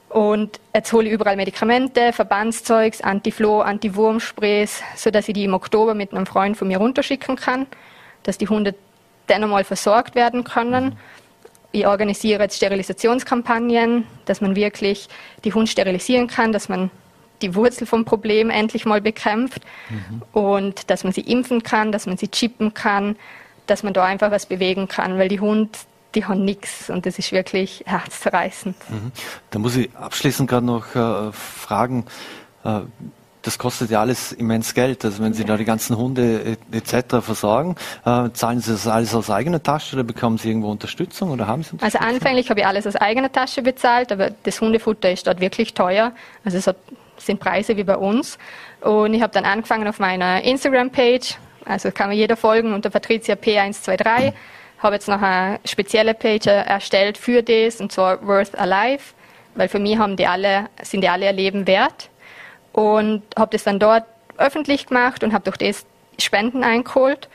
Und jetzt hole ich überall Medikamente, Verbandszeugs, Antifloh, Antiwurmsprays, sodass ich die im Oktober mit einem Freund von mir runterschicken kann, dass die Hunde dann einmal versorgt werden können. Ich organisiere jetzt Sterilisationskampagnen, dass man wirklich die Hunde sterilisieren kann, dass man die Wurzel vom Problem endlich mal bekämpft mhm. und dass man sie impfen kann, dass man sie chippen kann, dass man da einfach was bewegen kann, weil die Hunde die haben nichts und das ist wirklich herzzerreißend. Mhm. Da muss ich abschließend gerade noch äh, fragen, äh, das kostet ja alles immens Geld. Also wenn Sie da die ganzen Hunde etc. versorgen, äh, zahlen Sie das alles aus eigener Tasche oder bekommen Sie irgendwo Unterstützung oder haben Sie Also anfänglich habe ich alles aus eigener Tasche bezahlt, aber das Hundefutter ist dort wirklich teuer. Also es hat, sind Preise wie bei uns. Und ich habe dann angefangen auf meiner Instagram-Page, also kann mir jeder folgen unter Patricia P123. Mhm habe jetzt noch eine spezielle Page erstellt für das, und zwar Worth Alive, weil für mich haben die alle, sind die alle ihr Leben wert. Und habe das dann dort öffentlich gemacht und habe durch das Spenden eingeholt,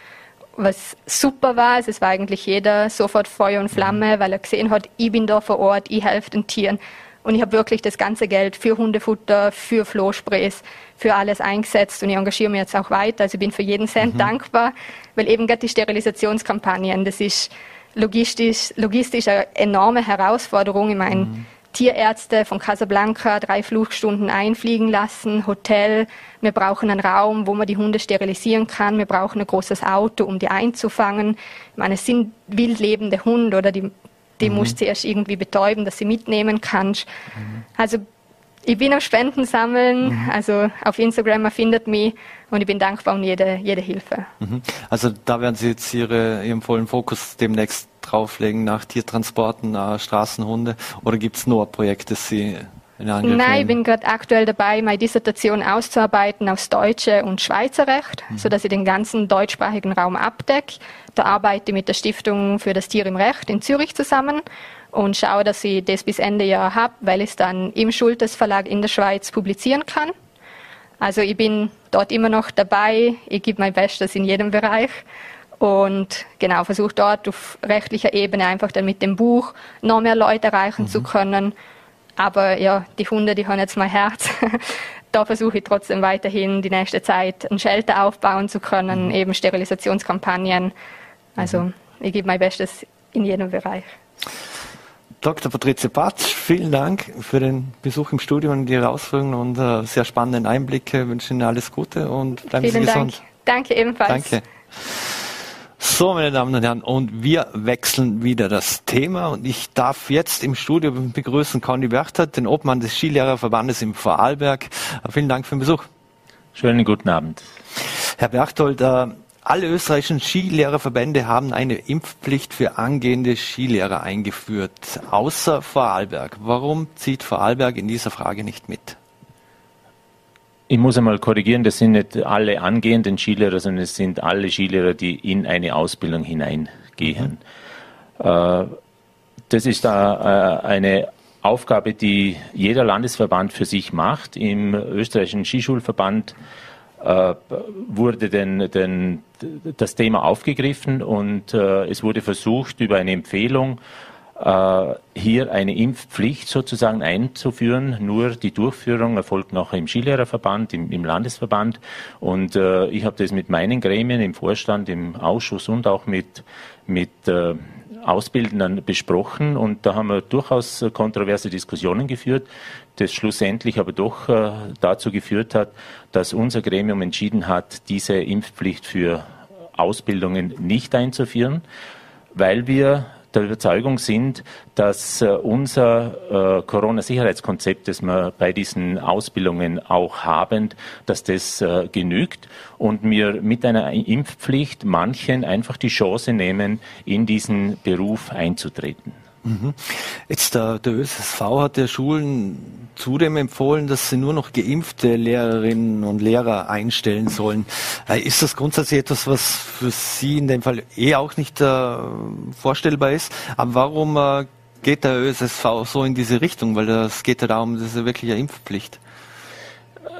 was super war. Also es war eigentlich jeder sofort Feuer und Flamme, weil er gesehen hat, ich bin da vor Ort, ich helfe den Tieren. Und ich habe wirklich das ganze Geld für Hundefutter, für Flohsprays, für alles eingesetzt und ich engagiere mich jetzt auch weiter. Also ich bin für jeden Cent mhm. dankbar, weil eben gerade die Sterilisationskampagnen, das ist logistisch, logistisch eine enorme Herausforderung. Ich meine, mhm. Tierärzte von Casablanca drei Flugstunden einfliegen lassen, Hotel. Wir brauchen einen Raum, wo man die Hunde sterilisieren kann. Wir brauchen ein großes Auto, um die einzufangen. Ich meine, es sind wildlebende Hunde oder die die mhm. musst du erst irgendwie betäuben, dass sie mitnehmen kannst. Mhm. Also ich bin am Spenden sammeln, mhm. also auf Instagram man findet mich und ich bin dankbar um jede, jede Hilfe. Mhm. Also da werden Sie jetzt Ihre, Ihren vollen Fokus demnächst drauflegen nach Tiertransporten, äh, Straßenhunde oder gibt es nur Projekte, die Sie in Angriff Nein, ich bin gerade aktuell dabei, meine Dissertation auszuarbeiten aus Deutsche und Schweizer Recht, mhm. sodass ich den ganzen deutschsprachigen Raum abdecke. Da arbeite ich mit der Stiftung für das Tier im Recht in Zürich zusammen und schaue, dass ich das bis Ende Jahr habe, weil ich es dann im Schultes Verlag in der Schweiz publizieren kann. Also ich bin dort immer noch dabei, ich gebe mein Bestes in jedem Bereich und genau versuche dort auf rechtlicher Ebene einfach dann mit dem Buch noch mehr Leute erreichen mhm. zu können aber ja, die Hunde, die haben jetzt mein Herz. da versuche ich trotzdem weiterhin die nächste Zeit ein Shelter aufbauen zu können, mhm. eben Sterilisationskampagnen. Also mhm. ich gebe mein Bestes in jedem Bereich. Dr. Patricia Patsch, vielen Dank für den Besuch im Studio und die Herausführungen und äh, sehr spannenden Einblicke. Ich wünsche Ihnen alles Gute und bleiben vielen Sie gesund. Dank. Danke ebenfalls. Danke. So, meine Damen und Herren, und wir wechseln wieder das Thema und ich darf jetzt im Studio begrüßen Conny Werchter, den Obmann des Skilehrerverbandes im Vorarlberg. Vielen Dank für den Besuch. Schönen guten Abend. Herr Berchtold, äh, alle österreichischen Skilehrerverbände haben eine Impfpflicht für angehende Skilehrer eingeführt, außer Vorarlberg. Warum zieht Vorarlberg in dieser Frage nicht mit? Ich muss einmal korrigieren, das sind nicht alle angehenden Skilehrer, sondern es sind alle Skilehrer, die in eine Ausbildung hineingehen. Äh, das ist da äh, eine Aufgabe, die jeder Landesverband für sich macht. Im österreichischen Skischulverband äh, wurde denn, denn das Thema aufgegriffen und es wurde versucht, über eine Empfehlung hier eine Impfpflicht sozusagen einzuführen. Nur die Durchführung erfolgt noch im Skilehrerverband, im, im Landesverband. Und äh, ich habe das mit meinen Gremien im Vorstand, im Ausschuss und auch mit, mit äh, Ausbildern besprochen. Und da haben wir durchaus kontroverse Diskussionen geführt, das schlussendlich aber doch äh, dazu geführt hat, dass unser Gremium entschieden hat, diese Impfpflicht für Ausbildungen nicht einzuführen, weil wir der Überzeugung sind, dass äh, unser äh, Corona-Sicherheitskonzept, das wir bei diesen Ausbildungen auch haben, dass das äh, genügt und wir mit einer Impfpflicht manchen einfach die Chance nehmen, in diesen Beruf einzutreten. Mhm. Jetzt der, der ÖSSV hat der Schulen zudem empfohlen, dass sie nur noch geimpfte Lehrerinnen und Lehrer einstellen sollen. Äh, ist das grundsätzlich etwas, was für Sie in dem Fall eh auch nicht äh, vorstellbar ist? Aber warum äh, geht der ÖSSV so in diese Richtung? Weil es geht ja darum, das ist ja wirklich eine Impfpflicht.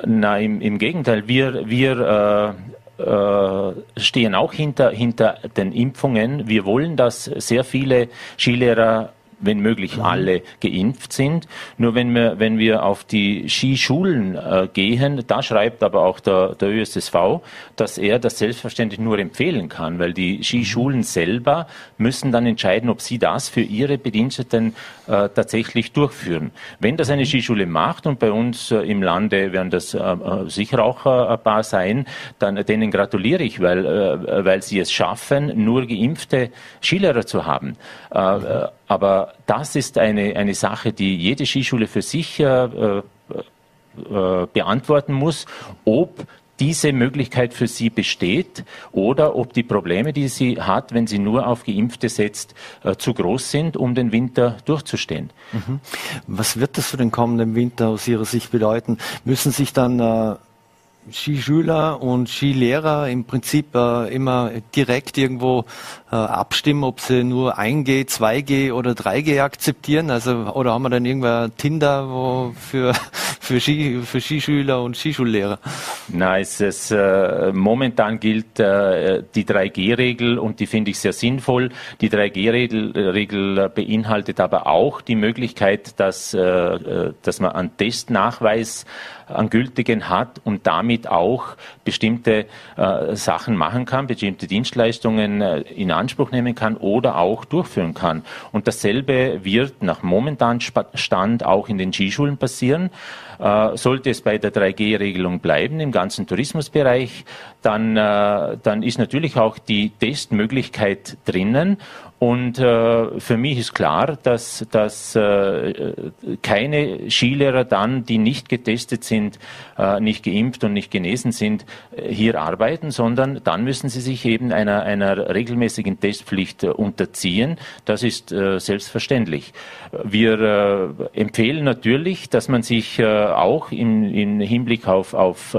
Nein, im, im Gegenteil. Wir, wir äh, äh, stehen auch hinter, hinter den Impfungen. Wir wollen, dass sehr viele Skilehrer wenn möglich mhm. alle geimpft sind. Nur wenn wir, wenn wir auf die Skischulen äh, gehen, da schreibt aber auch der, der ÖSSV, dass er das selbstverständlich nur empfehlen kann, weil die Skischulen mhm. selber müssen dann entscheiden, ob sie das für ihre Bediensteten äh, tatsächlich durchführen. Wenn das eine mhm. Skischule macht und bei uns äh, im Lande werden das äh, äh, sicher auch äh, ein paar sein, dann denen gratuliere ich, weil, weil sie es schaffen, nur geimpfte Skilehrer zu haben. Aber das ist eine, eine Sache, die jede Skischule für sich äh, äh, äh, beantworten muss, ob diese Möglichkeit für sie besteht oder ob die Probleme, die sie hat, wenn sie nur auf Geimpfte setzt, äh, zu groß sind, um den Winter durchzustehen. Mhm. Was wird das für den kommenden Winter aus Ihrer Sicht bedeuten? Müssen sich dann äh, Skischüler und Skilehrer im Prinzip äh, immer direkt irgendwo äh, abstimmen, ob sie nur 1G, 2G oder 3G akzeptieren? Also oder haben wir dann irgendwer Tinder wo für für, Ski, für Skischüler und Skischullehrer? Nein, es ist, äh, momentan gilt äh, die 3G-Regel und die finde ich sehr sinnvoll. Die 3G-Regel beinhaltet aber auch die Möglichkeit, dass, äh, äh dass man einen Testnachweis an gültigen hat und damit auch bestimmte äh, Sachen machen kann, bestimmte Dienstleistungen äh, in Anspruch nehmen kann oder auch durchführen kann. Und dasselbe wird nach momentanem Stand auch in den Skischulen passieren. Äh, sollte es bei der 3G-Regelung bleiben im ganzen Tourismusbereich, dann, äh, dann ist natürlich auch die Testmöglichkeit drinnen und äh, für mich ist klar, dass, dass äh, keine Skilehrer dann, die nicht getestet sind, äh, nicht geimpft und nicht genesen sind, äh, hier arbeiten, sondern dann müssen sie sich eben einer, einer regelmäßigen Testpflicht äh, unterziehen. Das ist äh, selbstverständlich. Wir empfehlen natürlich, dass man sich auch im, im Hinblick auf, auf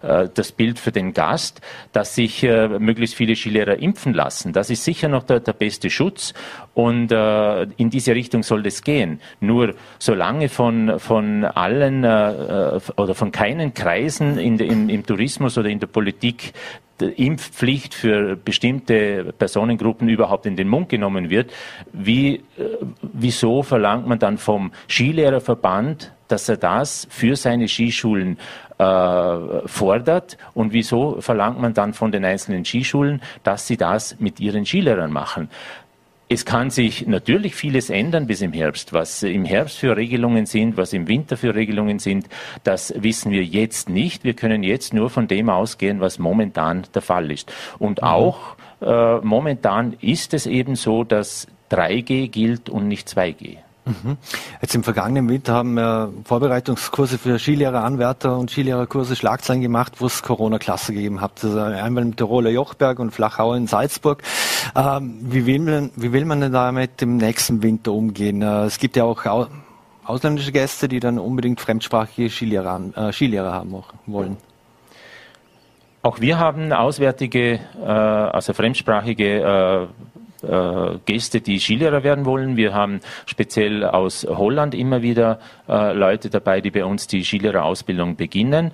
das Bild für den Gast, dass sich möglichst viele Skilehrer impfen lassen. Das ist sicher noch der, der beste Schutz und äh, in diese Richtung soll es gehen. Nur solange von, von allen äh, äh oder von keinen Kreisen in, im, im Tourismus oder in der Politik Impfpflicht für bestimmte Personengruppen überhaupt in den Mund genommen wird, wie, äh, wieso verlangt man dann vom Skilehrerverband, dass er das für seine Skischulen äh, fordert und wieso verlangt man dann von den einzelnen Skischulen, dass sie das mit ihren Skilehrern machen? Es kann sich natürlich vieles ändern bis im Herbst. Was im Herbst für Regelungen sind, was im Winter für Regelungen sind, das wissen wir jetzt nicht. Wir können jetzt nur von dem ausgehen, was momentan der Fall ist. Und mhm. auch äh, momentan ist es eben so, dass 3G gilt und nicht 2G. Mhm. Jetzt im vergangenen Winter haben wir Vorbereitungskurse für Skilehrer, Anwärter und Skilehrerkurse Schlagzeilen gemacht, wo es Corona-Klasse gegeben hat. Also einmal im Tiroler Jochberg und Flachau in Salzburg. Ähm, wie, will man, wie will man denn damit im nächsten Winter umgehen? Äh, es gibt ja auch ausländische Gäste, die dann unbedingt fremdsprachige Skilehrer, äh, Skilehrer haben wollen. Auch wir haben auswärtige, äh, also fremdsprachige äh, Gäste, die Skilehrer werden wollen. Wir haben speziell aus Holland immer wieder äh, Leute dabei, die bei uns die Skilehrerausbildung beginnen.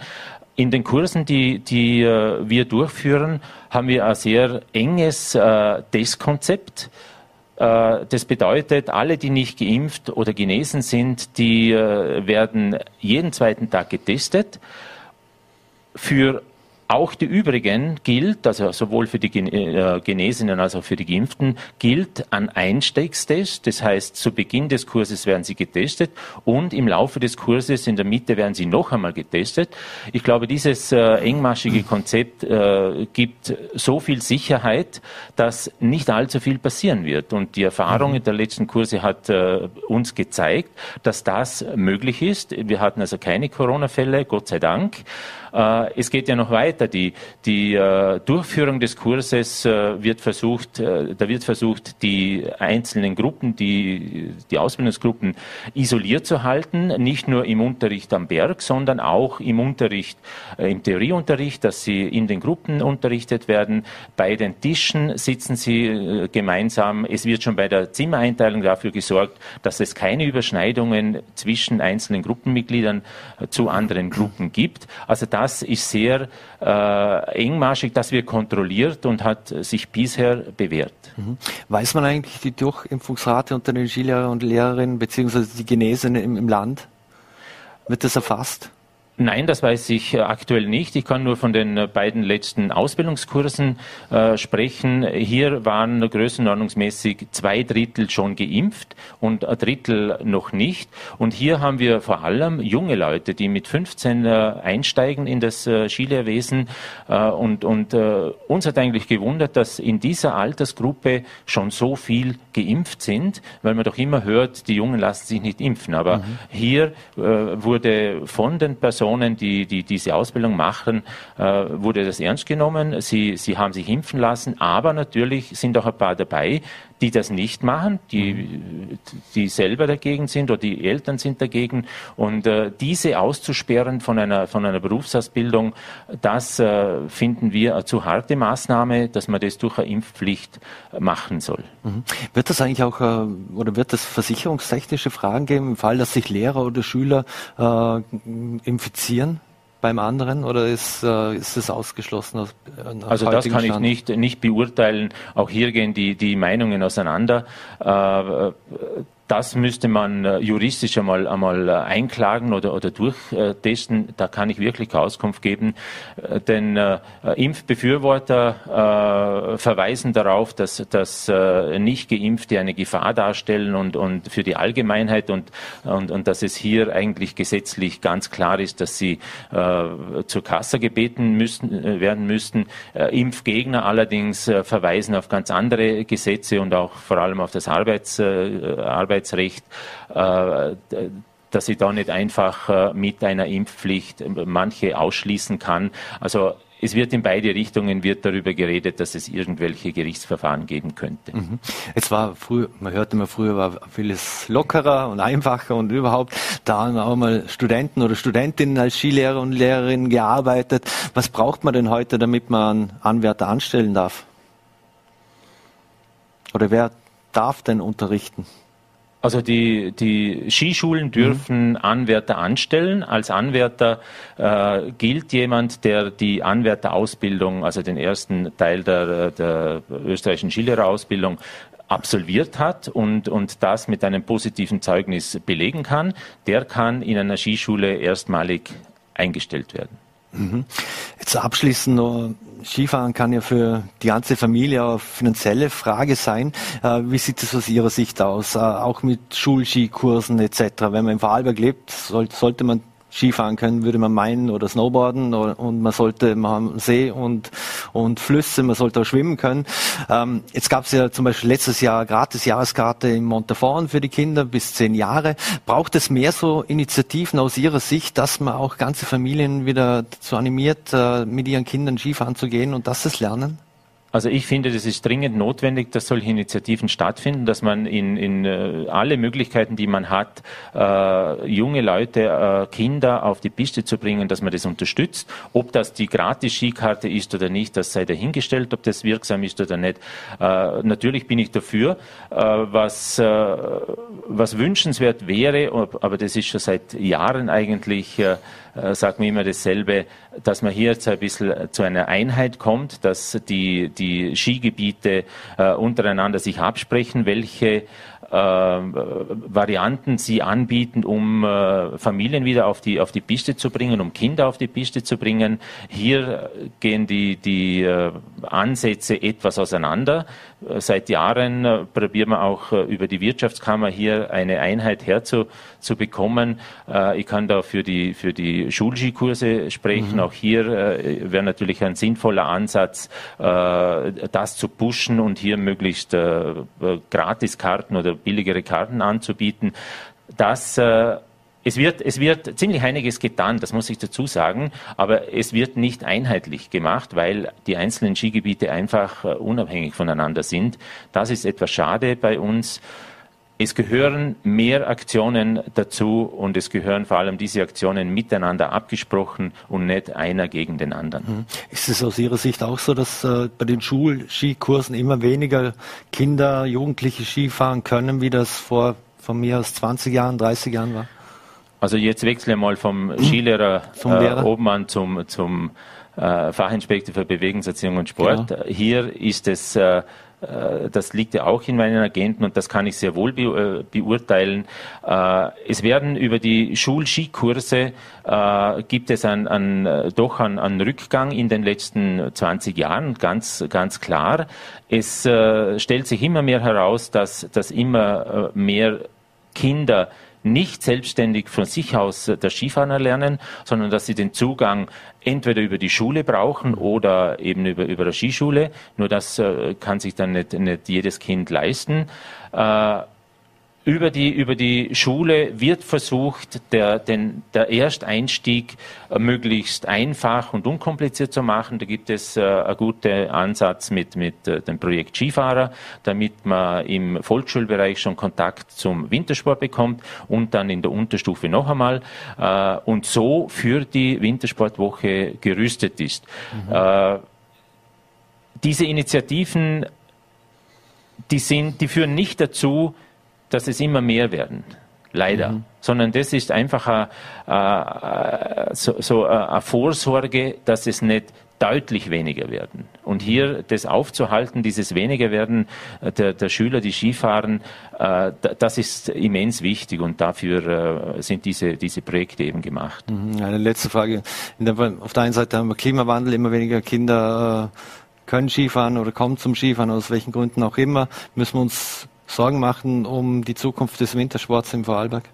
In den Kursen, die, die äh, wir durchführen, haben wir ein sehr enges äh, Testkonzept. Äh, das bedeutet, alle, die nicht geimpft oder genesen sind, die äh, werden jeden zweiten Tag getestet. Für auch die übrigen gilt, also sowohl für die äh, Genesenen als auch für die Geimpften, gilt ein Einstiegstest. Das heißt, zu Beginn des Kurses werden sie getestet und im Laufe des Kurses in der Mitte werden sie noch einmal getestet. Ich glaube, dieses äh, engmaschige Konzept äh, gibt so viel Sicherheit, dass nicht allzu viel passieren wird. Und die Erfahrung mhm. der letzten Kurse hat äh, uns gezeigt, dass das möglich ist. Wir hatten also keine Corona-Fälle, Gott sei Dank. Äh, es geht ja noch weiter. Die, die äh, Durchführung des Kurses äh, wird versucht, da wird versucht, die einzelnen Gruppen, die, die Ausbildungsgruppen isoliert zu halten, nicht nur im Unterricht am Berg, sondern auch im Unterricht, im Theorieunterricht, dass sie in den Gruppen unterrichtet werden. Bei den Tischen sitzen sie gemeinsam. Es wird schon bei der Zimmereinteilung dafür gesorgt, dass es keine Überschneidungen zwischen einzelnen Gruppenmitgliedern zu anderen Gruppen gibt. Also das ist sehr äh, engmaschig, das wird kontrolliert und hat sich bisher bewährt. Mhm. Weiß man eigentlich die Durchimpfungsrate unter den Skilehrer und Lehrerinnen beziehungsweise die Genesen im, im Land? Wird das erfasst? Nein, das weiß ich äh, aktuell nicht. Ich kann nur von den äh, beiden letzten Ausbildungskursen äh, sprechen. Hier waren größenordnungsmäßig zwei Drittel schon geimpft und ein Drittel noch nicht. Und hier haben wir vor allem junge Leute, die mit 15 äh, einsteigen in das äh, Skilehrwesen. Äh, und und uns hat eigentlich gewundert, dass in dieser Altersgruppe schon so viel geimpft sind, weil man doch immer hört, die Jungen lassen sich nicht impfen. Aber mhm. hier wurde von den Personen Personen, die, die diese Ausbildung machen, äh, wurde das ernst genommen. Sie, sie haben sich impfen lassen, aber natürlich sind auch ein paar dabei, die das nicht machen, die, die selber dagegen sind oder die Eltern sind dagegen. Und äh, diese auszusperren von einer, von einer Berufsausbildung, das äh, finden wir eine zu harte Maßnahme, dass man das durch eine Impfpflicht machen soll. Mhm. Wird das eigentlich auch äh, oder wird es versicherungstechnische Fragen geben im Fall, dass sich Lehrer oder Schüler äh, infizieren? Beim anderen oder ist, äh, ist es ausgeschlossen? Aus, äh, also das kann Stand? ich nicht, nicht beurteilen. Auch hier gehen die, die Meinungen auseinander. Äh, das müsste man äh, juristisch einmal, einmal äh, einklagen oder, oder durchtesten. Da kann ich wirklich Auskunft geben. Äh, denn Impfbefürworter verweisen darauf, dass, dass äh, nicht Geimpfte eine Gefahr darstellen und, und für die Allgemeinheit und, und, und dass es hier eigentlich gesetzlich ganz klar ist, dass sie zur Kasse gebeten müssen, werden müssten. Impfgegner allerdings verweisen auf ganz andere Gesetze und auch vor allem auf das Arbeits, Arbeits Arbeitsrecht, äh, dass ich da nicht einfach äh, mit einer Impfpflicht manche ausschließen kann. Also es wird in beide Richtungen wird darüber geredet, dass es irgendwelche Gerichtsverfahren geben könnte. Mhm. Es war früher, man hörte immer früher war vieles lockerer und einfacher und überhaupt. Da haben auch mal Studenten oder Studentinnen als Skilehrer und Lehrerinnen gearbeitet. Was braucht man denn heute, damit man Anwärter anstellen darf? Oder wer darf denn unterrichten? Also die, die Skischulen dürfen mhm. Anwärter anstellen. Als Anwärter äh, gilt jemand, der die Anwärterausbildung, also den ersten Teil der, der österreichischen Skilehrerausbildung absolviert hat und, und das mit einem positiven Zeugnis belegen kann, der kann in einer Skischule erstmalig eingestellt werden. Mhm. Jetzt abschließend noch, Skifahren kann ja für die ganze Familie eine finanzielle Frage sein. Äh, wie sieht es aus Ihrer Sicht aus? Äh, auch mit Schulskikursen etc. Wenn man im Vorarlberg lebt, sollte man Skifahren können, würde man meinen, oder Snowboarden und man sollte, man See und, und Flüsse, man sollte auch schwimmen können. Ähm, jetzt gab es ja zum Beispiel letztes Jahr gratis Jahreskarte in Montafon für die Kinder bis zehn Jahre. Braucht es mehr so Initiativen aus Ihrer Sicht, dass man auch ganze Familien wieder dazu animiert, äh, mit ihren Kindern Skifahren zu gehen und das es lernen? Also ich finde, das ist dringend notwendig, dass solche Initiativen stattfinden, dass man in, in äh, alle Möglichkeiten, die man hat, äh, junge Leute, äh, Kinder auf die Piste zu bringen, dass man das unterstützt. Ob das die Gratis-Skikarte ist oder nicht, das sei dahingestellt, ob das wirksam ist oder nicht. Äh, natürlich bin ich dafür. Äh, was, äh, was wünschenswert wäre, aber das ist schon seit Jahren eigentlich äh, sagt man immer dasselbe, dass man hier jetzt ein bisschen zu einer Einheit kommt, dass die, die Skigebiete äh, untereinander sich absprechen, welche äh, Varianten sie anbieten, um äh, Familien wieder auf die, auf die Piste zu bringen, um Kinder auf die Piste zu bringen. Hier gehen die, die äh, Ansätze etwas auseinander. Seit Jahren äh, probieren wir auch äh, über die Wirtschaftskammer hier eine Einheit herzubekommen. Äh, ich kann da für die, für die Schulskikurse sprechen. Mhm. Auch hier wäre natürlich ein sinnvoller Ansatz, das zu pushen und hier möglichst Gratiskarten oder billigere Karten anzubieten. Das es wird, es wird ziemlich einiges getan, das muss ich dazu sagen, aber es wird nicht einheitlich gemacht, weil die einzelnen Skigebiete einfach äh, unabhängig voneinander sind. Das ist etwas schade bei uns. Es gehören mehr Aktionen dazu und es gehören vor allem diese Aktionen miteinander abgesprochen und nicht einer gegen den anderen. Mhm. Ist es aus Ihrer Sicht auch so, dass äh, bei den Schulskikursen immer weniger Kinder, Jugendliche Skifahren können, wie das vor von mir aus 20 Jahren, 30 Jahren war? Also jetzt wechsle ich mal vom Skilehrer vom äh, Obmann zum, zum äh, Fachinspektor für Bewegungserziehung und Sport. Genau. Hier ist es äh, äh, das liegt ja auch in meinen Agenten und das kann ich sehr wohl be äh, beurteilen. Äh, es werden über die Schulskikurse gibt es ein, ein, doch einen, einen Rückgang in den letzten 20 Jahren, ganz, ganz klar. Es stellt sich immer mehr heraus, dass, dass immer mehr Kinder nicht selbstständig von sich aus das Skifahren erlernen, sondern dass sie den Zugang entweder über die Schule brauchen oder eben über, über eine Skischule. Nur das äh, kann sich dann nicht, nicht jedes Kind leisten. Äh, über die, über die Schule wird versucht, der, den, der Ersteinstieg äh, möglichst einfach und unkompliziert zu machen. Da gibt es äh, einen guten Ansatz mit, mit äh, dem Projekt Skifahrer, damit man im Volksschulbereich schon Kontakt zum Wintersport bekommt und dann in der Unterstufe noch einmal äh, und so für die Wintersportwoche gerüstet ist. Mhm. Äh, diese Initiativen, die, sind, die führen nicht dazu, dass es immer mehr werden. Leider. Mhm. Sondern das ist einfach eine, so, so eine Vorsorge, dass es nicht deutlich weniger werden. Und hier das aufzuhalten, dieses weniger werden der, der Schüler, die Skifahren, äh, das ist immens wichtig und dafür äh, sind diese, diese Projekte eben gemacht. Mhm. Eine letzte Frage. Der, auf der einen Seite haben wir Klimawandel, immer weniger Kinder äh, können Skifahren oder kommen zum Skifahren, aus welchen Gründen auch immer. Müssen wir uns Sorgen machen um die Zukunft des Wintersports im Vorarlberg?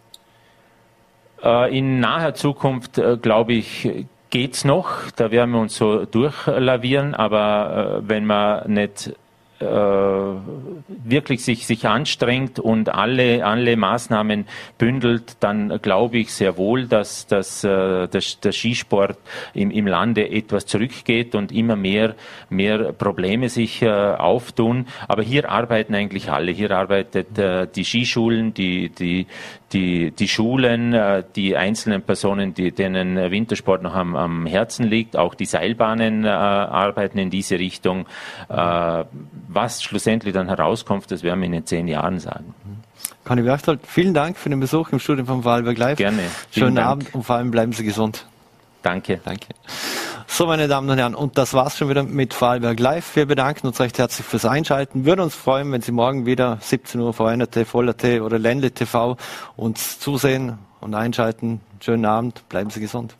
Äh, in naher Zukunft, äh, glaube ich, geht's noch. Da werden wir uns so durchlavieren. Aber äh, wenn man nicht wirklich sich, sich anstrengt und alle, alle Maßnahmen bündelt, dann glaube ich sehr wohl, dass, dass äh, der, der Skisport im, im Lande etwas zurückgeht und immer mehr, mehr Probleme sich äh, auftun. Aber hier arbeiten eigentlich alle. Hier arbeitet äh, die Skischulen, die, die, die, die Schulen, äh, die einzelnen Personen, die, denen Wintersport noch am, am Herzen liegt, auch die Seilbahnen äh, arbeiten in diese Richtung. Äh, was schlussendlich dann herauskommt, das werden wir in den zehn Jahren sagen. Conny Berchtold, vielen Dank für den Besuch im Studio von Vorarlberg Live. Gerne. Schönen. Abend und vor allem bleiben Sie gesund. Danke. Danke. So, meine Damen und Herren, und das war's schon wieder mit Vorarlberg Live. Wir bedanken uns recht herzlich fürs Einschalten. Würden uns freuen, wenn Sie morgen wieder 17 Uhr vor NRT, Voller T oder Ländle TV uns zusehen und einschalten. Schönen Abend, bleiben Sie gesund.